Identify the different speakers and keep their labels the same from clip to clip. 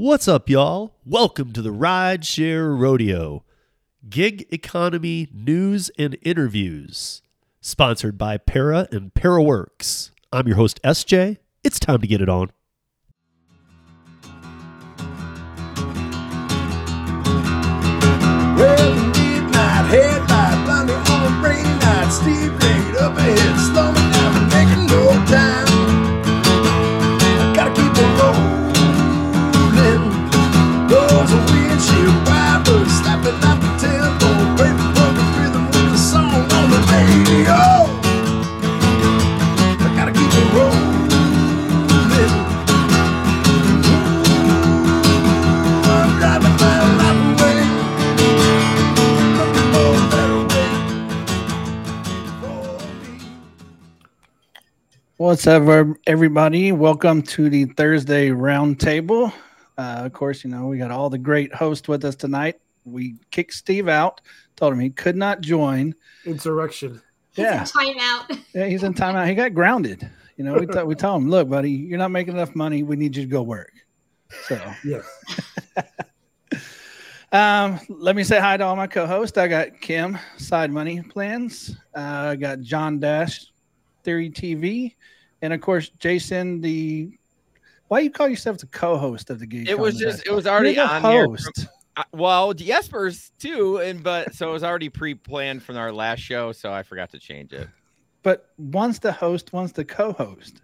Speaker 1: What's up, y'all? Welcome to the Rideshare Rodeo, gig economy news and interviews, sponsored by Para and ParaWorks. I'm your host, SJ. It's time to get it on.
Speaker 2: Well, on up ahead,
Speaker 3: What's up, everybody? Welcome to the Thursday Roundtable. Uh, of course, you know, we got all the great hosts with us tonight. We kicked Steve out, told him he could not join.
Speaker 4: Insurrection.
Speaker 3: Yeah,
Speaker 5: He's in timeout.
Speaker 3: yeah he's in timeout. He got grounded. You know, we, t- we told him, look, buddy, you're not making enough money. We need you to go work. So,
Speaker 4: Yes.
Speaker 3: um, let me say hi to all my co hosts. I got Kim, Side Money Plans. Uh, I got John Dash, Theory TV. And of course, Jason, the why you call yourself the co-host of the gig?
Speaker 6: It was just it was already
Speaker 3: You're the
Speaker 6: on here.
Speaker 3: host.
Speaker 6: from- uh, well, Jesper's too, and but so it was already pre-planned from our last show, so I forgot to change it.
Speaker 3: but one's the host, one's the co-host.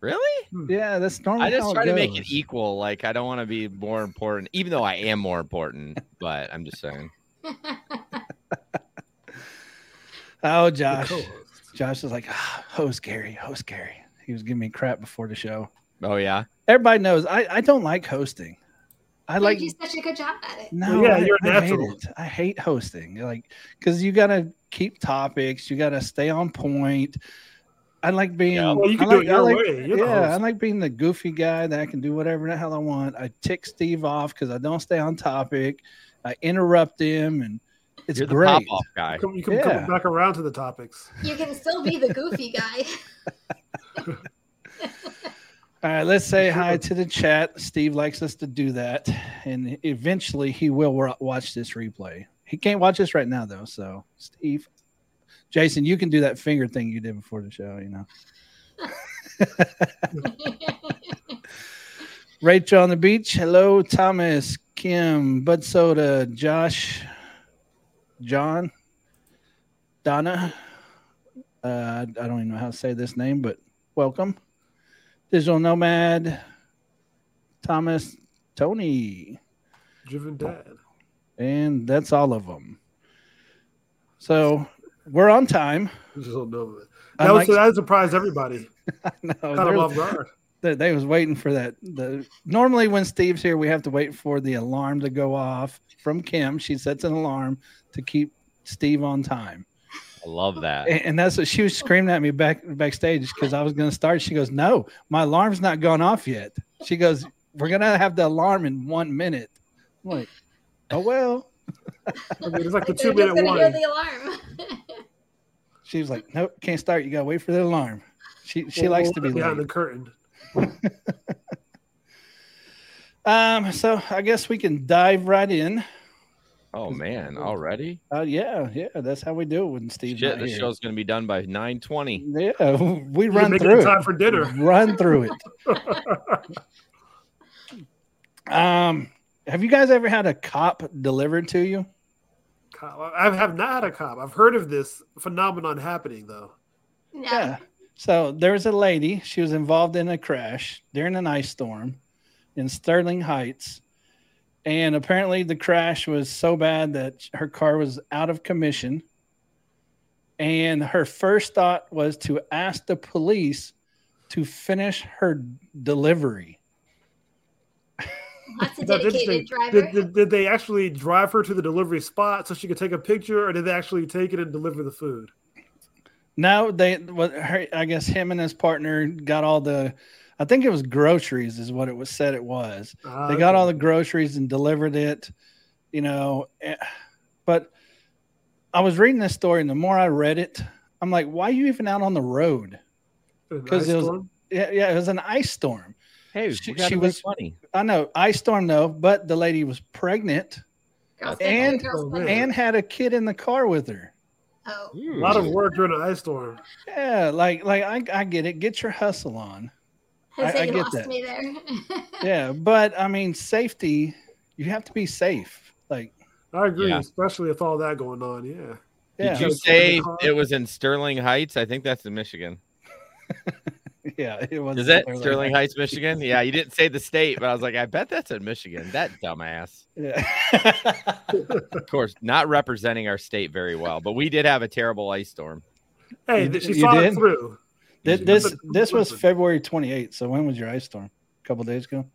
Speaker 6: Really?
Speaker 3: Yeah, that's normally.
Speaker 6: I just
Speaker 3: how
Speaker 6: try to make it equal. Like I don't want to be more important, even though I am more important. But I'm just saying.
Speaker 3: Oh, Josh.
Speaker 4: Co-host.
Speaker 3: Josh is like, ah, host Gary, host Gary. He was giving me crap before the show.
Speaker 6: Oh yeah.
Speaker 3: Everybody knows I, I don't like hosting. I
Speaker 5: But
Speaker 3: like
Speaker 5: you such a good job at it.
Speaker 3: no,
Speaker 4: Well, yeah,
Speaker 3: I-
Speaker 4: you're
Speaker 3: I hate
Speaker 4: natural.
Speaker 3: it. I hate hosting. Like because you gotta keep topics, you gotta stay on point. I like being.
Speaker 6: Yeah,
Speaker 4: well, you can
Speaker 3: I
Speaker 4: do it your
Speaker 3: I like-
Speaker 4: way. You're
Speaker 3: yeah, I like being the goofy guy that I can do whatever the hell I want. I tick Steve off because I don't stay on topic. I interrupt him, and it's
Speaker 6: You're the
Speaker 3: great.
Speaker 6: pop-off guy.
Speaker 4: Come- You can
Speaker 3: Yeah.
Speaker 4: come back around to the topics.
Speaker 5: You can still be the goofy guy.
Speaker 3: All right, let's say hi to the chat. Steve likes us to do that, and eventually he will watch this replay. He can't watch this right now though. So, Steve, Jason, you can do that finger thing you did before the show. You know, Rachel on the beach. Hello, Thomas, Kim, Bud Soda, Josh, John, Donna. Uh, I don't even know how to say this name, but welcome. Digital Nomad, Thomas, Tony,
Speaker 4: Driven dad.
Speaker 3: and that's all of them. So we're on time.
Speaker 4: You just don't know it. That was
Speaker 3: Unlike-
Speaker 4: that surprised everybody.
Speaker 3: No,
Speaker 4: Caught
Speaker 3: they're-
Speaker 4: off guard.
Speaker 3: they, they was waiting for that. The normally when Steve's here, we have to wait for the alarm to go off from Kim. She sets an alarm to keep Steve on time,
Speaker 6: I love that.
Speaker 3: and, and that's what she was screaming at me back backstage because I was going to start. She goes, "No, my alarm's not gone off yet." She goes, "We're gonna have the alarm in one minute." I'm like, "Oh well."
Speaker 4: I it's like the two minute
Speaker 5: just gonna hear
Speaker 4: warning.
Speaker 5: the alarm.
Speaker 3: She was like, "Nope, can't start. You gotta wait for the alarm." She she
Speaker 4: We'll-
Speaker 3: likes
Speaker 4: we'll
Speaker 3: to be
Speaker 4: look behind
Speaker 3: late.
Speaker 4: the curtain.
Speaker 3: Um, so I guess we can dive right in.
Speaker 6: Oh man, already?
Speaker 3: Uh, yeah, yeah, that's how we do it when Steve's
Speaker 6: Shit,
Speaker 3: not
Speaker 6: the
Speaker 3: here.
Speaker 6: show's gonna be done by 9:20.
Speaker 3: Yeah, we
Speaker 4: You're
Speaker 3: run
Speaker 4: making
Speaker 3: through
Speaker 4: time
Speaker 3: it.
Speaker 4: for dinner.
Speaker 3: Run through it. Um, have you guys ever had a cop delivered to you?
Speaker 4: Cop- I have not had a cop. I've heard of this phenomenon happening though.
Speaker 5: no.
Speaker 3: Yeah. So there was a lady. She was involved in a crash during an ice storm in Sterling Heights, and apparently the crash was so bad that her car was out of commission. And her first thought was to ask the police to finish her delivery.
Speaker 5: That's a dedicated
Speaker 4: interesting.
Speaker 5: driver.
Speaker 4: Did, did, did they actually drive her to the delivery spot so she could take a picture, or did they actually take it and deliver the food?
Speaker 3: No, they what her, I guess him and his partner got all the I think it was groceries is what it was said it was.
Speaker 4: Ah,
Speaker 3: They got all the groceries and delivered it, you know, eh, but I was reading this story and the more I read it, I'm like, why are you even out on the road?
Speaker 4: Because
Speaker 3: it was-
Speaker 4: storm?
Speaker 3: Yeah, yeah, it was an ice storm.
Speaker 6: Hey,
Speaker 3: She-
Speaker 6: we gotta
Speaker 3: she was-
Speaker 6: money.
Speaker 3: I know ice storm though, but the lady was pregnant And-
Speaker 5: get girls get-
Speaker 4: man.
Speaker 3: and had a kid in the car with her.
Speaker 5: oh,
Speaker 4: A lot of work during an ice storm.
Speaker 3: Yeah, like like I, I get it. Get your hustle on. I- I get
Speaker 5: lost
Speaker 3: that.
Speaker 5: me there.
Speaker 3: Yeah, but I mean safety. You have to be safe. Like
Speaker 4: I agree,
Speaker 6: Yeah.
Speaker 4: especially with all that going on. Yeah.
Speaker 3: yeah,
Speaker 6: Did you say
Speaker 4: in the car.
Speaker 6: it was in Sterling Heights? I think that's in Michigan.
Speaker 3: yeah. It was
Speaker 6: Is it Sterling Heights, Michigan? Yeah, you didn't say the state, but I was like, I bet that's in Michigan. That dumbass.
Speaker 3: Yeah.
Speaker 6: Of course, not representing our state very well, but we did have a terrible ice storm.
Speaker 4: Hey,
Speaker 3: You
Speaker 4: she
Speaker 3: you
Speaker 4: saw
Speaker 3: did?
Speaker 4: it through.
Speaker 3: Th- this this was. February 28th. So when was your ice storm? A couple days ago.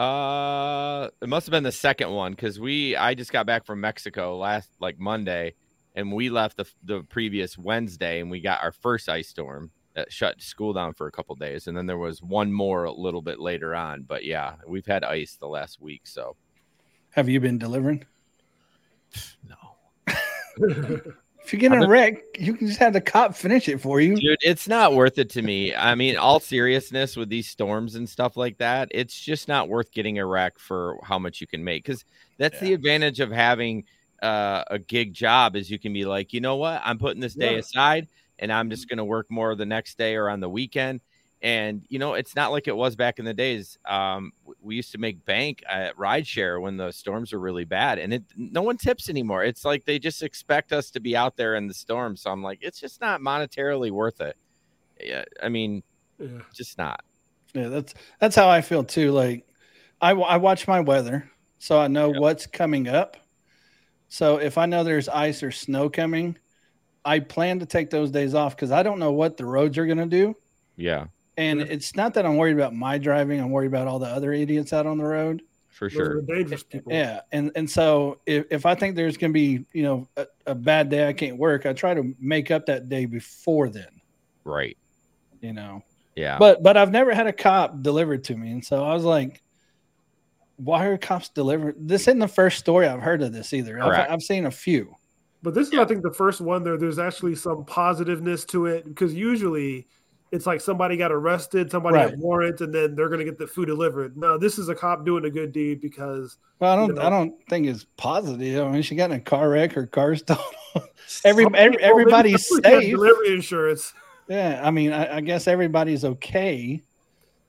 Speaker 6: Uh, it must have been the second one because we I just got back from Mexico last like Monday, and we left the the previous Wednesday, and we got our first ice storm that shut school down for a couple days, and then there was one more a little bit later on. But yeah, we've had ice the last week, so
Speaker 3: Have you been delivering?
Speaker 6: no.
Speaker 3: If you get in a wreck, you can just have the cop finish it for you.
Speaker 6: Dude, it's not worth it to me. I mean, all seriousness with these storms and stuff like that, it's just not worth getting a wreck for how much you can make. Because that's the advantage of having uh, a gig job is you can be like, you know what, I'm putting this day
Speaker 4: Yeah.
Speaker 6: aside, and I'm just going to work more the next day or on the weekend. And you know, it's not like it was back in the days. Um, we used to make bank at rideshare when the storms were really bad, and it no one tips anymore. It's like they just expect us to be out there in the storm. So I'm like, it's just not monetarily worth it. Yeah, I mean,
Speaker 4: Yeah.
Speaker 6: just not.
Speaker 3: Yeah, that's that's how I feel too. Like I, I watch my weather, so I know
Speaker 6: Yep.
Speaker 3: what's coming up. So if I know there's ice or snow coming, I plan to take those days off because I don't know what the roads are going to do.
Speaker 6: Yeah,
Speaker 3: And
Speaker 4: Yeah.
Speaker 3: it's not that I'm worried about my driving; I'm worried about all the other idiots out on the road.
Speaker 6: for
Speaker 4: Those are
Speaker 6: sure.
Speaker 4: dangerous people.
Speaker 3: Yeah, and and so if, if I think there's going to be you know a, a bad day I can't work, I try to make up that day before then.
Speaker 6: Right.
Speaker 3: You know.
Speaker 6: Yeah.
Speaker 3: But but I've never had a cop delivered to me, and so I was like, "Why are cops delivered?" This isn't the first story I've heard of this either. I've,
Speaker 6: Correct.
Speaker 3: I've seen a few.
Speaker 4: But this is, I think, the first one there. There's actually some positiveness to it because usually it's like somebody got arrested, somebody
Speaker 3: Right.
Speaker 4: had warrants, and then they're going to get the food delivered. No, this is a cop doing a good deed because
Speaker 3: Well, I don't
Speaker 4: You know.
Speaker 3: I don't think it's positive. I mean, she got in a car wreck, her car stolen. Every, every everybody's safe.
Speaker 4: Delivery insurance.
Speaker 3: Yeah, I mean, I, I guess everybody's okay,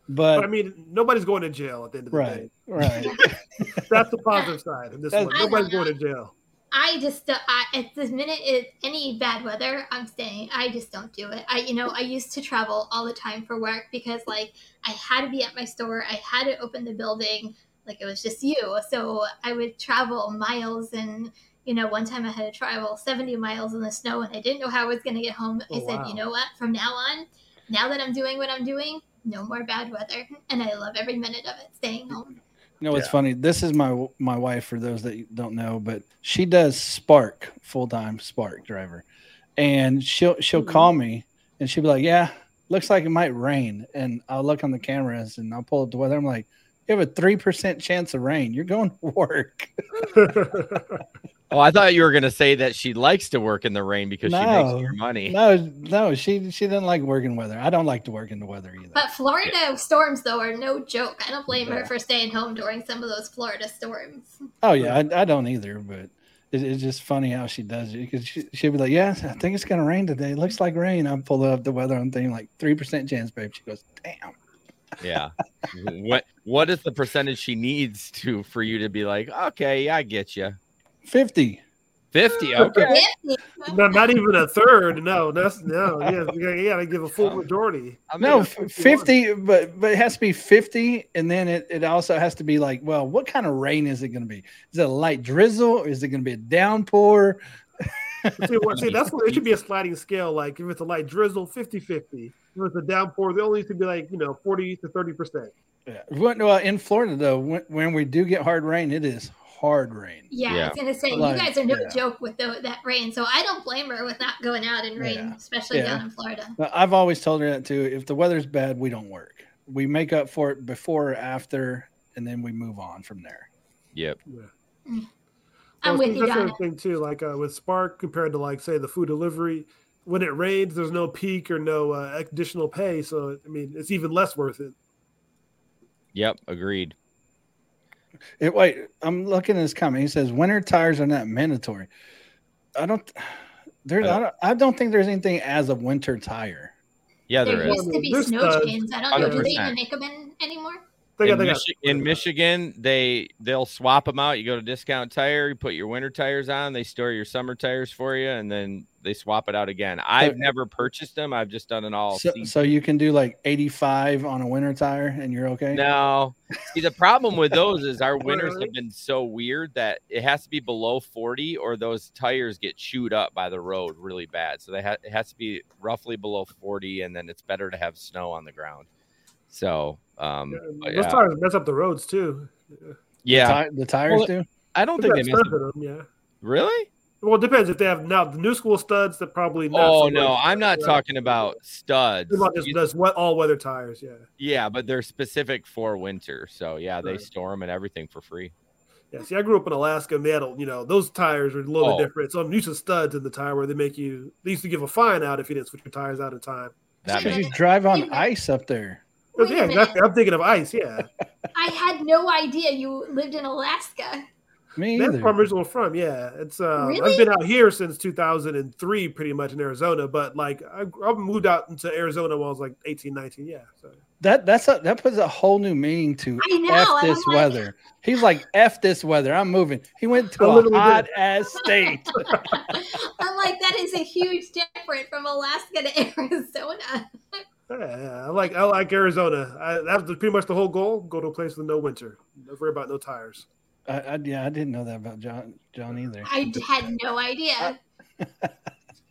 Speaker 4: But
Speaker 3: but
Speaker 4: I mean, nobody's going to jail at the end of the
Speaker 3: right,
Speaker 4: day.
Speaker 3: right. Right.
Speaker 4: That's the positive side of this
Speaker 3: That's-
Speaker 4: one. Nobody's going to jail.
Speaker 5: I just uh, I, at this minute, it, any bad weather, I'm staying. I just don't do it. I, you know, I used to travel all the time for work because like I had to be at my store. I had to open the building. Like it was just you. So I would travel miles and. You know, one time I had to travel 70 miles in the snow and I didn't know how I was going to get home. I
Speaker 4: Oh,
Speaker 5: said,
Speaker 4: wow.
Speaker 5: you know what? From now on, now that I'm doing what I'm doing, no more bad weather. And I love every minute of it staying home.
Speaker 3: You know what's
Speaker 4: Yeah.
Speaker 3: funny? This is my my wife. For those that don't know, but she does Spark full time Spark driver, and she'll she'll
Speaker 4: Mhm.
Speaker 3: call me and she'll be like, "Yeah, looks like it might rain." And I'll look on the cameras and I'll pull up the weather. I'm like, "You have a three percent chance of rain. You're going to work."
Speaker 6: Oh, I thought you were gonna say that she likes to work in the rain because she
Speaker 3: No.
Speaker 6: makes more money.
Speaker 3: no, no, she she doesn't like working weather. I don't like to work in the weather either.
Speaker 5: But Florida storms, though, are no joke. I don't blame
Speaker 3: Yeah.
Speaker 5: her for staying home during some of those Florida storms.
Speaker 3: Oh yeah, I, I don't either. But it, it's just funny how she does it because she, she'll be like, "Yeah, I think it's gonna rain today. It looks like rain." I pull up the weather on thing like three percent chance, babe. She goes, "Damn."
Speaker 6: Yeah. what What is the percentage she needs to for you to be like, okay, yeah, I get you.
Speaker 3: 50.
Speaker 6: Fifty. Oh, okay.
Speaker 4: no, not even a third. No, that's no. Yeah, you gotta, you gotta give a full majority.
Speaker 6: I mean,
Speaker 3: No,
Speaker 4: yeah,
Speaker 3: f-
Speaker 4: 51.
Speaker 3: 50, but but it has to be 50. And then it, it also has to be like, well, what kind of rain is it going to be? Is it a light drizzle? Is it going to be a downpour?
Speaker 4: See, what, see, that's what it should be a sliding scale. Like if it's a light drizzle, 50 50. If it's a downpour, they only needs to be like, you know, 40 to 30%.
Speaker 3: Yeah. Well, in Florida, though, when, when we do get hard rain, it is hard rain.
Speaker 5: Yeah, I
Speaker 6: Yeah.
Speaker 5: was gonna say
Speaker 3: Like,
Speaker 5: you guys are no
Speaker 3: yeah.
Speaker 5: joke with the, that rain, so I don't blame her with not going out in rain,
Speaker 3: Yeah.
Speaker 5: especially
Speaker 3: Yeah.
Speaker 5: down in Florida.
Speaker 3: But I've always told her that too. If the weather's bad, we don't work. We make up for it before or after, and then we move on from there.
Speaker 6: Yep.
Speaker 5: I'm
Speaker 4: Well,
Speaker 5: with
Speaker 4: see,
Speaker 5: you,
Speaker 4: that's
Speaker 5: Donna.
Speaker 4: thing too. Like uh, with Spark compared to like say the food delivery, when it rains, there's no peak or no uh, additional pay. So I mean, it's even less worth it.
Speaker 6: Yep, agreed.
Speaker 3: It, wait, I'm looking at his comment. He says winter tires are not mandatory. I don't. There's. I don't, I don't think there's anything as a winter tire.
Speaker 6: Yeah,
Speaker 5: There
Speaker 6: there is.
Speaker 5: used to be
Speaker 4: There's
Speaker 5: snow
Speaker 4: studs.
Speaker 5: chains. I don't know. Do they even make them in anymore?
Speaker 4: They got,
Speaker 6: in,
Speaker 4: they got,
Speaker 6: Michi- in Michigan, they they'll swap them out. You go to discount tire, you put your winter tires on, they store your summer tires for you, and then they swap it out again. I've never purchased them. I've just done it all.
Speaker 3: So, so you can do like 85 on a winter tire and you're okay.
Speaker 6: No, see the problem with those is our winters have been so weird that it has to be below forty, or those tires get chewed up by the road really bad. So they ha- it has to be roughly below forty, and then it's better to have snow on the ground. So, um, but
Speaker 4: those
Speaker 6: yeah,
Speaker 4: tires mess up the roads too.
Speaker 6: yeah,
Speaker 3: Ti- the tires
Speaker 6: Well,
Speaker 3: do.
Speaker 6: I don't think they mess
Speaker 4: studs in them, yeah.
Speaker 6: really.
Speaker 4: Well, it depends if they have now the new school studs that probably. Not
Speaker 6: Oh
Speaker 4: so
Speaker 6: no,
Speaker 4: much.
Speaker 6: I'm not
Speaker 4: Yeah.
Speaker 6: talking about studs.
Speaker 4: They're about just,
Speaker 6: You-
Speaker 4: just wet all weather tires. Yeah,
Speaker 6: yeah, but they're specific for winter. So yeah, they
Speaker 4: Right.
Speaker 6: store them and everything for free.
Speaker 4: yeah. See, I grew up in Alaska, and they had, a- you know, those tires are a little
Speaker 6: Oh.
Speaker 4: bit different. So I'm used to studs in the tire where they make you. They used to give a fine out if you didn't switch your tires out in time.
Speaker 6: That
Speaker 3: Because
Speaker 6: makes
Speaker 3: you drive on ice up there.
Speaker 5: Wait
Speaker 4: yeah, exactly. I'm thinking of ice. Yeah,
Speaker 5: I had no idea you lived in Alaska.
Speaker 3: Me
Speaker 4: that's
Speaker 3: either.
Speaker 4: where I'm originally from. Yeah, it's. Uh,
Speaker 5: Really?
Speaker 4: I've been out here since 2003, pretty much in Arizona. But like, I, I moved out into Arizona when I was like 18, 19. Yeah, so
Speaker 3: That that's a, that puts a whole new meaning to
Speaker 5: know,
Speaker 3: f this
Speaker 5: like-
Speaker 3: weather. He's like f this weather. I'm moving. He went to a,
Speaker 4: literally
Speaker 3: hot
Speaker 4: did.
Speaker 3: ass state.
Speaker 5: I'm like, that is a huge difference from Alaska to Arizona.
Speaker 4: yeah, yeah, I like I like Arizona. I, that was pretty much the whole goal. Go to a place with no winter. Don't worry about no tires.
Speaker 3: I, I, yeah, I didn't know that about John John either.
Speaker 5: I had no idea.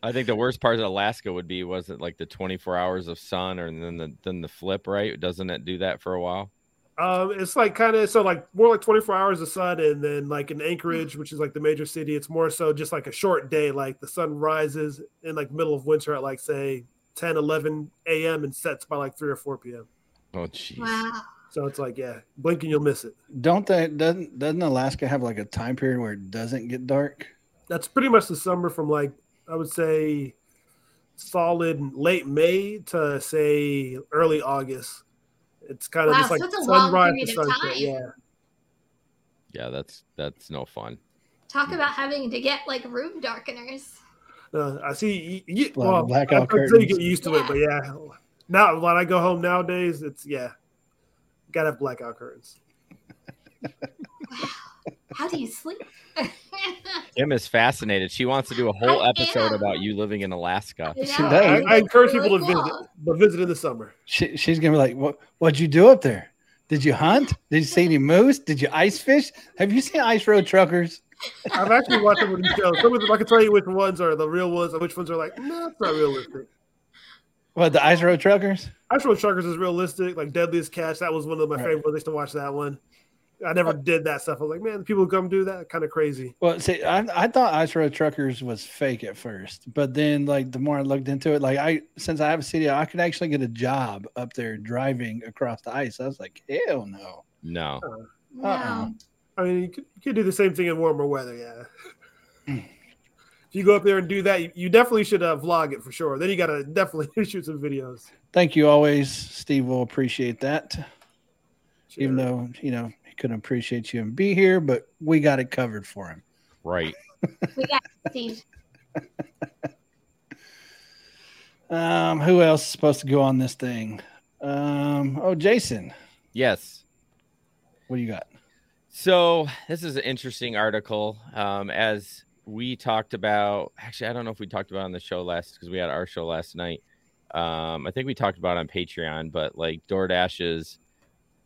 Speaker 6: I think the worst part of Alaska would be was it like the 24 hours of sun or then the then the flip, right? Doesn't it do that for a while?
Speaker 4: Um, it's like kind of so like more like 24 hours of sun, and then like in Anchorage, which is like the major city, it's more so just like a short day. Like the sun rises in like middle of winter at like say 10, 11 a.m. and sets by like 3 or 4 p.m.
Speaker 6: Oh jeez.
Speaker 5: Wow.
Speaker 4: So it's like yeah, blink and you'll miss it.
Speaker 3: Don't they doesn't doesn't Alaska have like a time period where it doesn't get dark?
Speaker 4: That's pretty much the summer from like I would say solid late May to say early August. It's kind of
Speaker 5: Wow,
Speaker 4: just like
Speaker 5: so it's a long
Speaker 4: sunrise to sunset.
Speaker 5: time.
Speaker 4: Yeah.
Speaker 6: Yeah, that's that's no fun.
Speaker 5: Talk about having to get like room darkeners.
Speaker 4: Uh, I see. You, you,
Speaker 3: Well,
Speaker 4: well,
Speaker 3: blackout
Speaker 4: I, I'd you get used to it, but yeah. Now when I go home nowadays, it's yeah, gotta have blackout curtains.
Speaker 5: How do you sleep?
Speaker 6: Kim is fascinated. She wants to do a whole
Speaker 5: I
Speaker 6: episode
Speaker 5: am.
Speaker 6: about you living in Alaska.
Speaker 5: You
Speaker 3: She does.
Speaker 4: I, I encourage
Speaker 5: really
Speaker 4: people to
Speaker 5: cool.
Speaker 4: visit, but visit in the summer.
Speaker 3: She, she's gonna be like, "What? What'd you do up there? Did you hunt? Did you see any moose? Did you ice fish? Have you seen Ice Road Truckers?
Speaker 4: I've actually watched some of these shows. Some of them I can tell you which ones are the real ones and which ones are like, no, it's not realistic.
Speaker 3: What the Ice Road Truckers?
Speaker 4: Ice Road Truckers is realistic. Like Deadliest Catch, that was one of my
Speaker 3: Right.
Speaker 4: favorite ones. I used to watch that one. I never did that stuff. I was like, man, people who come do that, kind of crazy.
Speaker 3: Well, see, I, I thought Ice Road Truckers was fake at first, but then like the more I looked into it, like I since I have a CDL, I could actually get a job up there driving across the ice. I was like, hell no.
Speaker 6: No. Uh-uh.
Speaker 5: No.
Speaker 3: Uh-uh.
Speaker 4: I mean, you could, you could do the same thing in warmer weather, yeah. Mm. If you go up there and do that, you, you definitely should uh, vlog it for sure. Then you got to definitely shoot some videos.
Speaker 3: Thank you always, Steve. Will appreciate that. Even though you know he couldn't appreciate you and be here, but we got it covered for him.
Speaker 6: Right.
Speaker 5: We got Steve.
Speaker 3: Um, who else is supposed to go on this thing? Um, oh, Jason,
Speaker 6: Yes.
Speaker 3: what do you got?
Speaker 6: So this is an interesting article. Um, as we talked about, actually, I don't know if we talked about on the show last because we had our show last night. Um, I think we talked about on Patreon, but like DoorDash's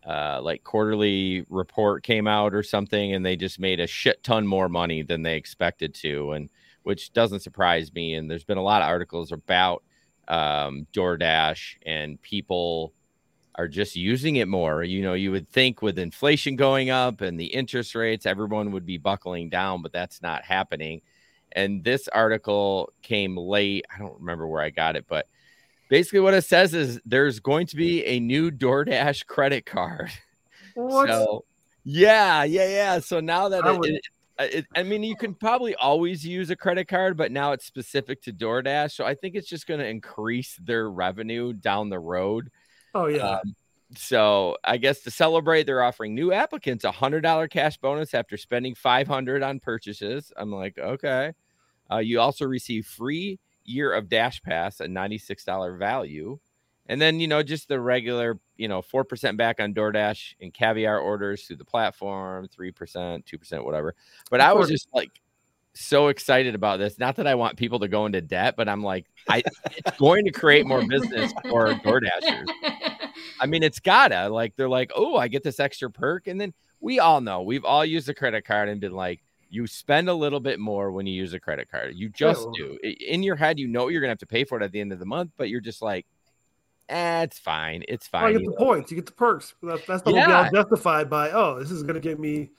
Speaker 6: uh, like quarterly report came out or something, and they just made a shit ton more money than they expected to, and which doesn't surprise me. And there's been a lot of articles about um, DoorDash and people are just using it more. You know, you would think with inflation going up and the interest rates, everyone would be buckling down, but that's not happening. And this article came late. I don't remember where I got it, but basically what it says is there's going to be a new DoorDash credit card.
Speaker 4: What?
Speaker 6: So, yeah, yeah, yeah. So now that
Speaker 4: I
Speaker 6: it, it, it, I mean, you can probably always use a credit card, but now it's specific to DoorDash. So I think it's just going to increase their revenue down the road.
Speaker 4: Oh, yeah.
Speaker 6: Um, so I guess to celebrate, they're offering new applicants a hundred dollar cash bonus after spending five hundred on purchases. I'm like, okay. Uh, you also receive free year of Dash Pass, a ninety six dollar value, and then you know just the regular, you know, four percent back on DoorDash and caviar orders through the platform, three percent, two percent, whatever. But I was just like so excited about this. Not that I want people to go into debt, but I'm like, I it's going to create more business for DoorDashers. I mean, it's gotta like they're like, oh, I get this extra perk, and then we all know we've all used a credit card and been like, you spend a little bit more when you use a credit card. You just
Speaker 4: Yeah.
Speaker 6: do. In your head, you know you're gonna have to pay for it at the end of the month, but you're just like, eh, it's fine, it's
Speaker 4: Oh,
Speaker 6: fine.
Speaker 4: you get the points. You get the perks. That's, that's the
Speaker 6: Yeah.
Speaker 4: justified by. Oh, this is going to get me.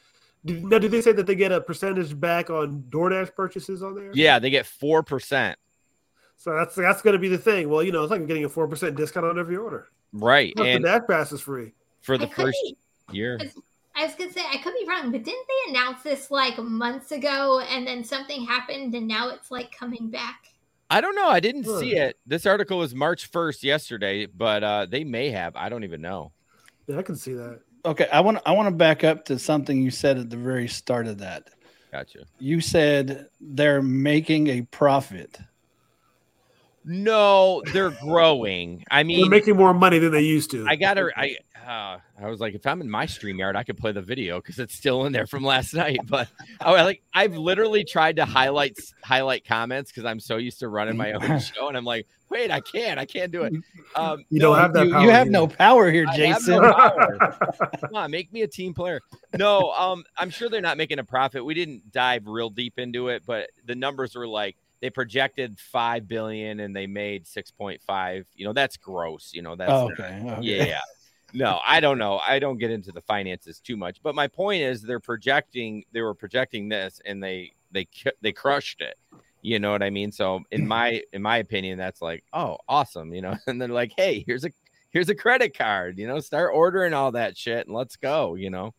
Speaker 4: Did, now, do they say that they get a percentage back on DoorDash purchases on there?
Speaker 6: Yeah, they get four percent.
Speaker 4: So that's that's going to be the thing. Well, you know, it's like getting a four percent discount on every order.
Speaker 6: Right,
Speaker 4: Plus,
Speaker 6: and
Speaker 4: the Dash Pass is free.
Speaker 6: for the
Speaker 5: could
Speaker 6: first
Speaker 5: be-
Speaker 6: year,
Speaker 5: I was gonna say I could be wrong, but didn't they announce this like months ago, and then something happened, and now it's like coming back?
Speaker 6: I don't know. I didn't
Speaker 4: Huh.
Speaker 6: see it. This article was March first yesterday, but uh, they may have. I don't even know.
Speaker 4: Yeah, I can see that.
Speaker 3: Okay, I want I want to back up to something you said at the very start of that.
Speaker 6: Gotcha.
Speaker 3: You said they're making a profit.
Speaker 6: No, they're growing. I mean, They're
Speaker 4: making more money than they used to.
Speaker 6: I got to I uh, I was like, if I'm in my StreamYard, I could play the video because it's still in there from last night. But I like I've literally tried to highlight highlight comments because I'm so used to running my own show, and I'm like, wait, I can't, I can't do it. Um,
Speaker 4: You don't have that
Speaker 3: You,
Speaker 4: power
Speaker 3: you have
Speaker 4: here.
Speaker 3: no power here,
Speaker 6: I have
Speaker 3: Jason.
Speaker 6: no power. Come on, make me a team player. No, um, I'm sure they're not making a profit. We didn't dive real deep into it, but the numbers were like they projected five billion and they made six point five. You know, that's gross. You know, that's
Speaker 3: Oh,
Speaker 6: not-
Speaker 3: okay. okay.
Speaker 6: yeah. No, I don't know. I don't get into the finances too much, but my point is they're projecting. They were projecting this, and they they they crushed it. You know what I mean? So in mm-hmm. my in my opinion, that's like, oh, awesome. You know, and they're like, hey, here's a here's a credit card. You know, start ordering all that shit and let's go. You know,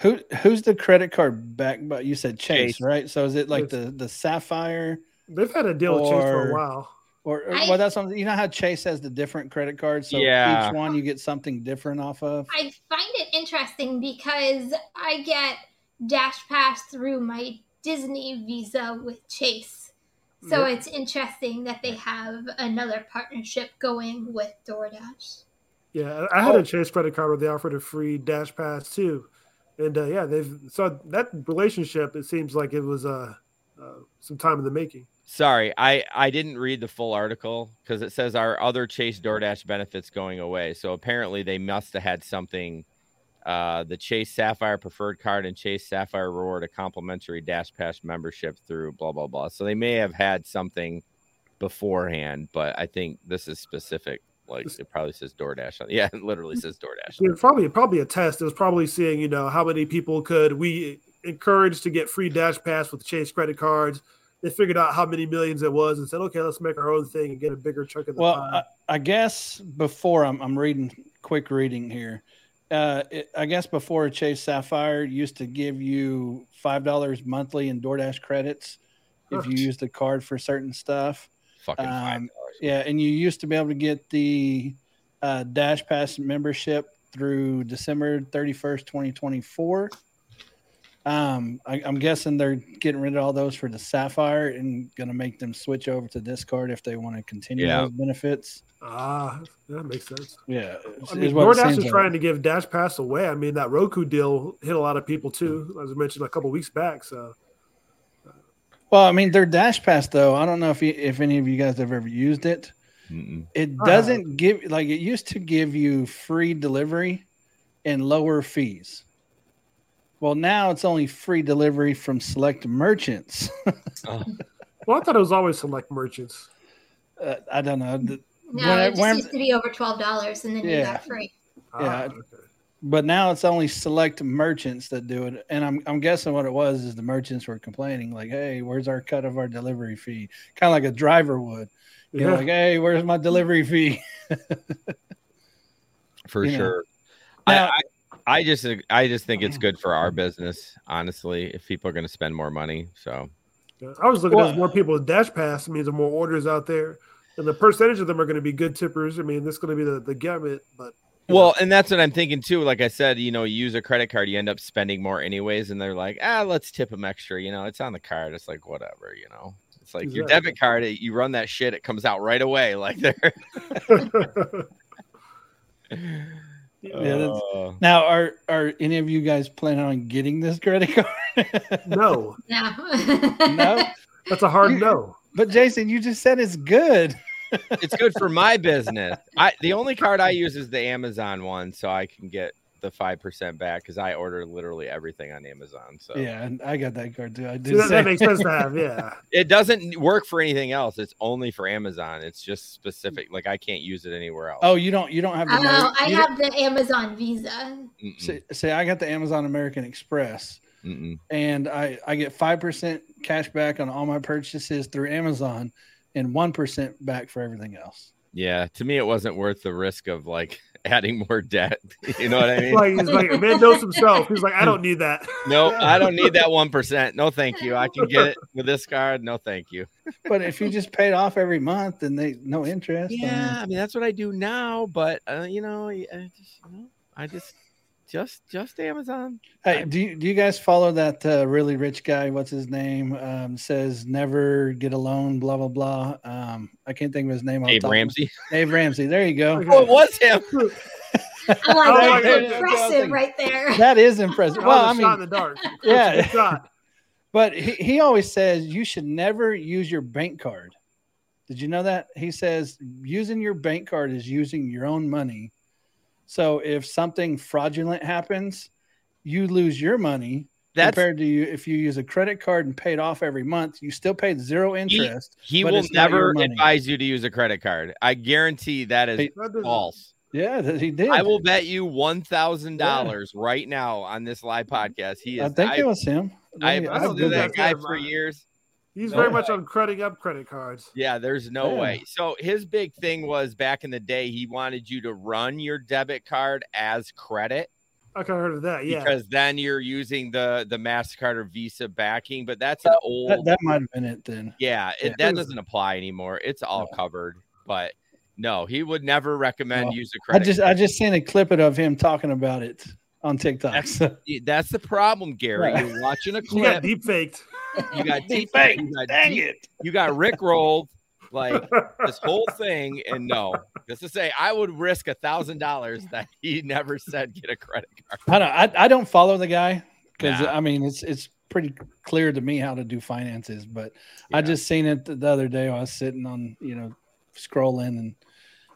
Speaker 3: Who who's the credit card back? But you said Chase,
Speaker 6: Chase.
Speaker 3: right? So is it like
Speaker 4: Yes.
Speaker 3: the the Sapphire
Speaker 4: They've had a deal with Chase for a while.
Speaker 3: or, or-
Speaker 5: I-
Speaker 3: well? That's something. You know how Chase has the different credit cards, so
Speaker 6: Yeah.
Speaker 3: each one you get something different off of.
Speaker 5: I find it interesting because I get Dash Pass through my Disney Visa with Chase. So
Speaker 4: Yep.
Speaker 5: it's interesting that they have another partnership going with DoorDash.
Speaker 4: Yeah, I I had a Chase credit card where they offered a free Dash Pass too, and uh, yeah, they've so that relationship. It seems like it was uh, uh some time in the making.
Speaker 6: sorry, I I didn't read the full article because it says our other Chase DoorDash benefits going away. So apparently they must have had something. Uh, the Chase Sapphire Preferred Card and Chase Sapphire Reward a complimentary Dash Pass membership through blah blah blah. So they may have had something beforehand, but I think this is specific. Like it probably says DoorDash. On, yeah, it literally says DoorDash.
Speaker 4: Yeah, probably probably a test. It was probably seeing you know how many people could we encourage to get free Dash Pass with Chase credit cards. They figured out how many millions it was and said, okay, let's make our own thing and get a bigger chunk of the
Speaker 3: Well,
Speaker 4: pie.
Speaker 3: I, I guess before I'm, I'm reading quick reading here. Uh, it, I guess before Chase Sapphire used to give you five dollars monthly in DoorDash credits if you used the card for certain stuff.
Speaker 6: Fucking
Speaker 3: Um,
Speaker 6: dollars.
Speaker 3: Yeah, and you used to be able to get the uh, Dash Pass membership through December 31st, 2024. Um, I, I'm guessing they're getting rid of all those for the Sapphire and going to make them switch over to this card if they want to continue
Speaker 6: Yeah.
Speaker 3: those benefits.
Speaker 4: ah, that makes sense.
Speaker 3: Yeah,
Speaker 4: I mean,
Speaker 3: what it
Speaker 4: DoorDash
Speaker 3: seems
Speaker 4: is
Speaker 3: like.
Speaker 4: trying to give Dash Pass away. I mean, that Roku deal hit a lot of people too, as I mentioned a couple weeks back. So
Speaker 3: Well, I mean, their Dash Pass though. I don't know if you, if any of you guys have ever used it.
Speaker 6: Mm-mm.
Speaker 3: It doesn't give like it used to give you free delivery and lower fees. Well, now it's only free delivery from select merchants.
Speaker 6: Oh,
Speaker 4: well, I thought it was always select merchants.
Speaker 3: uh, I don't know, The-
Speaker 5: No,
Speaker 3: When I-
Speaker 5: it just
Speaker 3: when-
Speaker 5: used to be over twelve dollars, and then you got free.
Speaker 3: Yeah.
Speaker 4: Ah, okay.
Speaker 3: but now it's only select merchants that do it. And I'm I'm guessing what it was is the merchants were complaining like, "Hey, where's our cut of our delivery fee?" Kind of like a driver would. You know,
Speaker 4: Yeah.
Speaker 3: like, "Hey, where's my delivery fee?"
Speaker 6: for
Speaker 3: You
Speaker 6: sure.
Speaker 3: Now-
Speaker 6: I, I I just I just think it's good for our business, honestly. If people are going to spend more money, so
Speaker 4: I was looking
Speaker 3: Well-
Speaker 4: at more people with Dash Pass. Means there more orders out there, and the percentage of them are going to be good tippers. I mean, this is going to be the the gamut, but
Speaker 6: Well, and that's what I'm thinking too. Like I said, you know, you use a credit card, you end up spending more anyways, and they're like, ah, let's tip them extra. You know, it's on the card. It's like whatever. You know, it's like your debit card. You run that shit, it comes out right away. Like they're.
Speaker 3: Yeah, that's-
Speaker 6: Uh,
Speaker 3: Now, are are any of you guys planning on getting this credit card?
Speaker 4: no,
Speaker 5: no.
Speaker 3: no.
Speaker 4: that's a hard no.
Speaker 3: But Jason, you just said it's good.
Speaker 6: it's good for my business. I the only card I use is the Amazon one, so I can get the five percent back because I order literally everything on Amazon. So
Speaker 3: Yeah, and I got that card too. I
Speaker 4: See,
Speaker 3: did
Speaker 4: that,
Speaker 3: say
Speaker 4: that makes sense to have. Yeah,
Speaker 6: it doesn't work for anything else. It's only for Amazon. It's just specific. Like I can't use it anywhere else.
Speaker 3: Oh, you don't you don't have the
Speaker 5: Oh,
Speaker 3: Ameri-
Speaker 5: I
Speaker 3: you don't-
Speaker 5: have the Amazon Visa.
Speaker 3: Say, say I got the Amazon American Express
Speaker 6: mm-mm.
Speaker 3: and I I get 5% cash back on all my purchases through Amazon and 1% back for everything else.
Speaker 6: Yeah, to me, it wasn't worth the risk of like adding more debt. You know what I mean?
Speaker 4: like he's like man knows himself. He's like, I don't need that.
Speaker 6: no, I don't need that one percent. No, thank you. I can get it with this card. No, thank you.
Speaker 3: But if you just paid off every month and they no interest,
Speaker 6: Yeah, I mean that's what I do now. But uh, you know, I I just you know, I just just just Amazon.
Speaker 3: Hey, do you, do you guys follow that uh, really rich guy? What's his name? Um, says never get a loan. Blah blah blah. Um, I can't think of his name. off the
Speaker 6: Dave Ramsey.
Speaker 3: Dave Ramsey. There you go.
Speaker 6: Oh, it was him.
Speaker 5: I'm
Speaker 4: Oh
Speaker 5: like, that's impressive right there.
Speaker 3: That is impressive. Well, I
Speaker 4: was a shot in
Speaker 3: mean,
Speaker 4: the dark.
Speaker 3: Yeah.
Speaker 4: Good shot.
Speaker 3: but he, he always says you should never use your bank card. Did you know that? He says using your bank card is using your own money. So if something fraudulent happens, you lose your money
Speaker 6: That's
Speaker 3: compared to you if you use a credit card and paid off every month. You still paid zero interest.
Speaker 6: he
Speaker 3: but
Speaker 6: will
Speaker 3: it's not your
Speaker 6: never advise you to use a credit card. I guarantee that is
Speaker 3: Hey,
Speaker 6: false.
Speaker 3: Yeah, he did.
Speaker 6: I will bet you one thousand dollars right now on this live podcast. He uh, is.
Speaker 3: I think
Speaker 6: I,
Speaker 3: it was him.
Speaker 6: I,
Speaker 3: have me-
Speaker 6: I
Speaker 4: I
Speaker 6: don't
Speaker 4: don't
Speaker 6: do
Speaker 4: think
Speaker 6: that guy for years.
Speaker 4: He's
Speaker 3: No
Speaker 4: very
Speaker 3: way.
Speaker 4: much on credit up credit cards.
Speaker 6: Yeah, there's no
Speaker 3: Yeah.
Speaker 6: way. So his big thing was back in the day, he wanted you to run your debit card as credit
Speaker 4: I kind of heard of that. Yeah,
Speaker 6: because then you're using the the Mastercard or Visa backing. But that's an old.
Speaker 3: That, that might have been it then.
Speaker 6: yeah, it,
Speaker 3: Yeah.
Speaker 6: that doesn't apply anymore. It's all
Speaker 3: Yeah.
Speaker 6: covered. But no, he would never recommend
Speaker 3: Well,
Speaker 6: use a
Speaker 3: I
Speaker 6: credit.
Speaker 3: I just I just seen a clip of him talking about it on TikTok.
Speaker 6: That's-
Speaker 3: So,
Speaker 6: that's the problem, Gary.
Speaker 3: Yeah.
Speaker 6: You're watching a
Speaker 4: he got
Speaker 6: clip.
Speaker 4: deep faked.
Speaker 6: You got deep
Speaker 3: fake.
Speaker 6: You got,
Speaker 3: Dang
Speaker 6: deep-
Speaker 3: it.
Speaker 6: you got Rick rolled like this whole thing, and no, just to say, I would risk a thousand dollars that he never said get a credit card.
Speaker 3: I don't I, I don't follow the guy because
Speaker 6: Nah.
Speaker 3: I mean it's it's pretty clear to me how to do finances, but I just seen it the other day. While I was sitting on you know scrolling and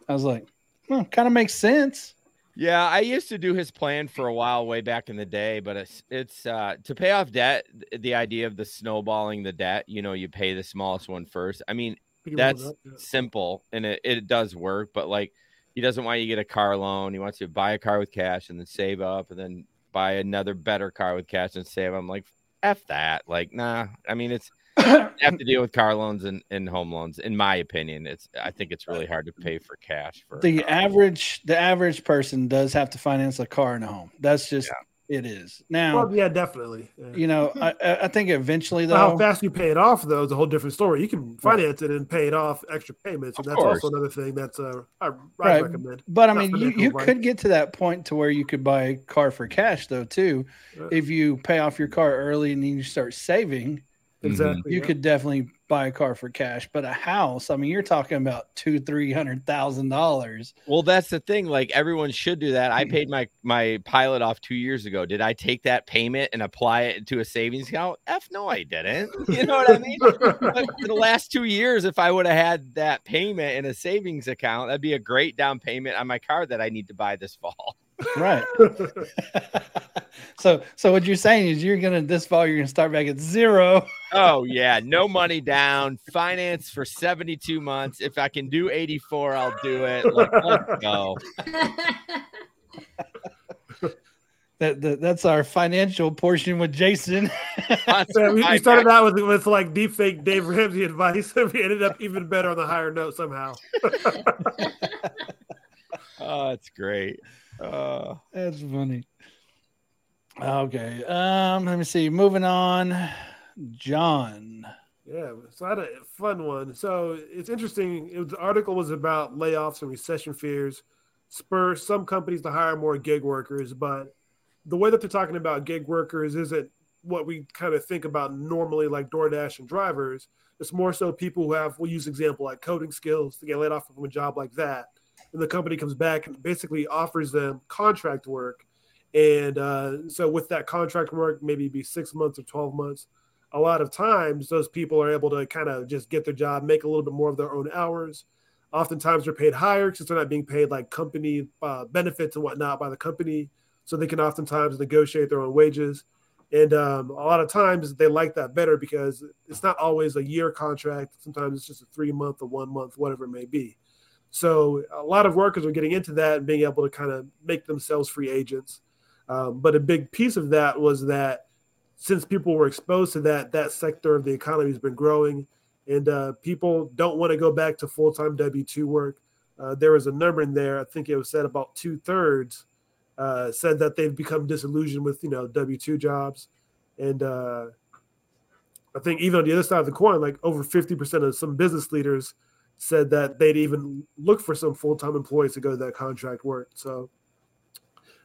Speaker 3: I was like, hmm, well, kind of makes sense.
Speaker 6: Yeah, I used to do his plan for a while way back in the day, but it's it's uh to pay off debt, the idea of the snowballing the debt, you know, you pay the smallest one first. I mean, that's
Speaker 4: those up, yeah.
Speaker 6: simple and it, it does work, but like he doesn't want you to get a car loan. He wants you to buy a car with cash and then save up and then buy another better car with cash and save. I'm like, F that. Like, nah. I mean, it's have to deal with car loans and, and home loans. In my opinion, it's I think it's really hard to pay for cash for
Speaker 3: the
Speaker 6: car.
Speaker 3: average the average person does have to finance a car and a home. That's just it is. Now,
Speaker 4: Well, yeah, definitely. Yeah.
Speaker 3: you know, I I I think eventually
Speaker 4: But how fast you pay it off, though, is a whole different story. You can finance it and pay it off extra payments, and
Speaker 6: Of
Speaker 4: that's also another thing that's uh, I, I
Speaker 3: Right.
Speaker 4: recommend.
Speaker 3: But I mean, you, you
Speaker 4: right?
Speaker 3: could get to that point to where you could buy a car for cash though too.
Speaker 4: Yeah.
Speaker 3: If you pay off your car early and then you start saving, Mm-hmm.
Speaker 4: Exactly.
Speaker 3: you
Speaker 4: yeah.
Speaker 3: could definitely buy a car for cash. But a house, I mean, you're talking about two, three hundred thousand dollars.
Speaker 6: Well, that's the thing. Like everyone should do that. I mm-hmm. paid my my pilot off two years ago. Did I take that payment and apply it to a savings account? F no, I didn't. You know what I mean? for the last two years, if I would have had that payment in a savings account, that'd be a great down payment on my car that I need to buy this fall.
Speaker 3: Right. so so what you're saying is you're gonna this fall you're gonna start back at zero.
Speaker 6: Oh yeah, no money down, finance for 72 months. If I can do 84, I'll do it. Like, let's go.
Speaker 3: That, that that's our financial portion with Jason.
Speaker 4: Yeah, we, we started out with with like deep fake Dave Ramsey advice, and we ended up even better on the higher note somehow.
Speaker 6: Oh, it's great. Uh,
Speaker 3: That's funny. Okay. Um, let me see. Moving on. John.
Speaker 4: Yeah, so I had a fun one. So it's interesting. It was, the article was about layoffs and recession fears. spur some companies to hire more gig workers, but the way that they're talking about gig workers isn't what we kind of think about normally, like DoorDash and drivers. It's more so people who have, we'll use example like coding skills to get laid off from a job like that. And the company comes back and basically offers them contract work. And uh, so with that contract work, maybe be six months or 12 months, a lot of times those people are able to kind of just get their job, make a little bit more of their own hours. Oftentimes they're paid higher because they're not being paid like company uh, benefits and whatnot by the company. So they can oftentimes negotiate their own wages. And um, a lot of times they like that better because it's not always a year contract. Sometimes it's just a three month or one month, whatever it may be. So a lot of workers are getting into that and being able to kind of make themselves free agents. Um, but a big piece of that was that since people were exposed to that, that sector of the economy has been growing, and uh, people don't want to go back to full time W two work. Uh, there was a number in there. I think it was said about two thirds uh, said that they've become disillusioned with you know W two jobs, and uh, I think even on the other side of the coin, like over fifty percent of some business leaders said that they'd even look for some full time employees to go to that contract work. So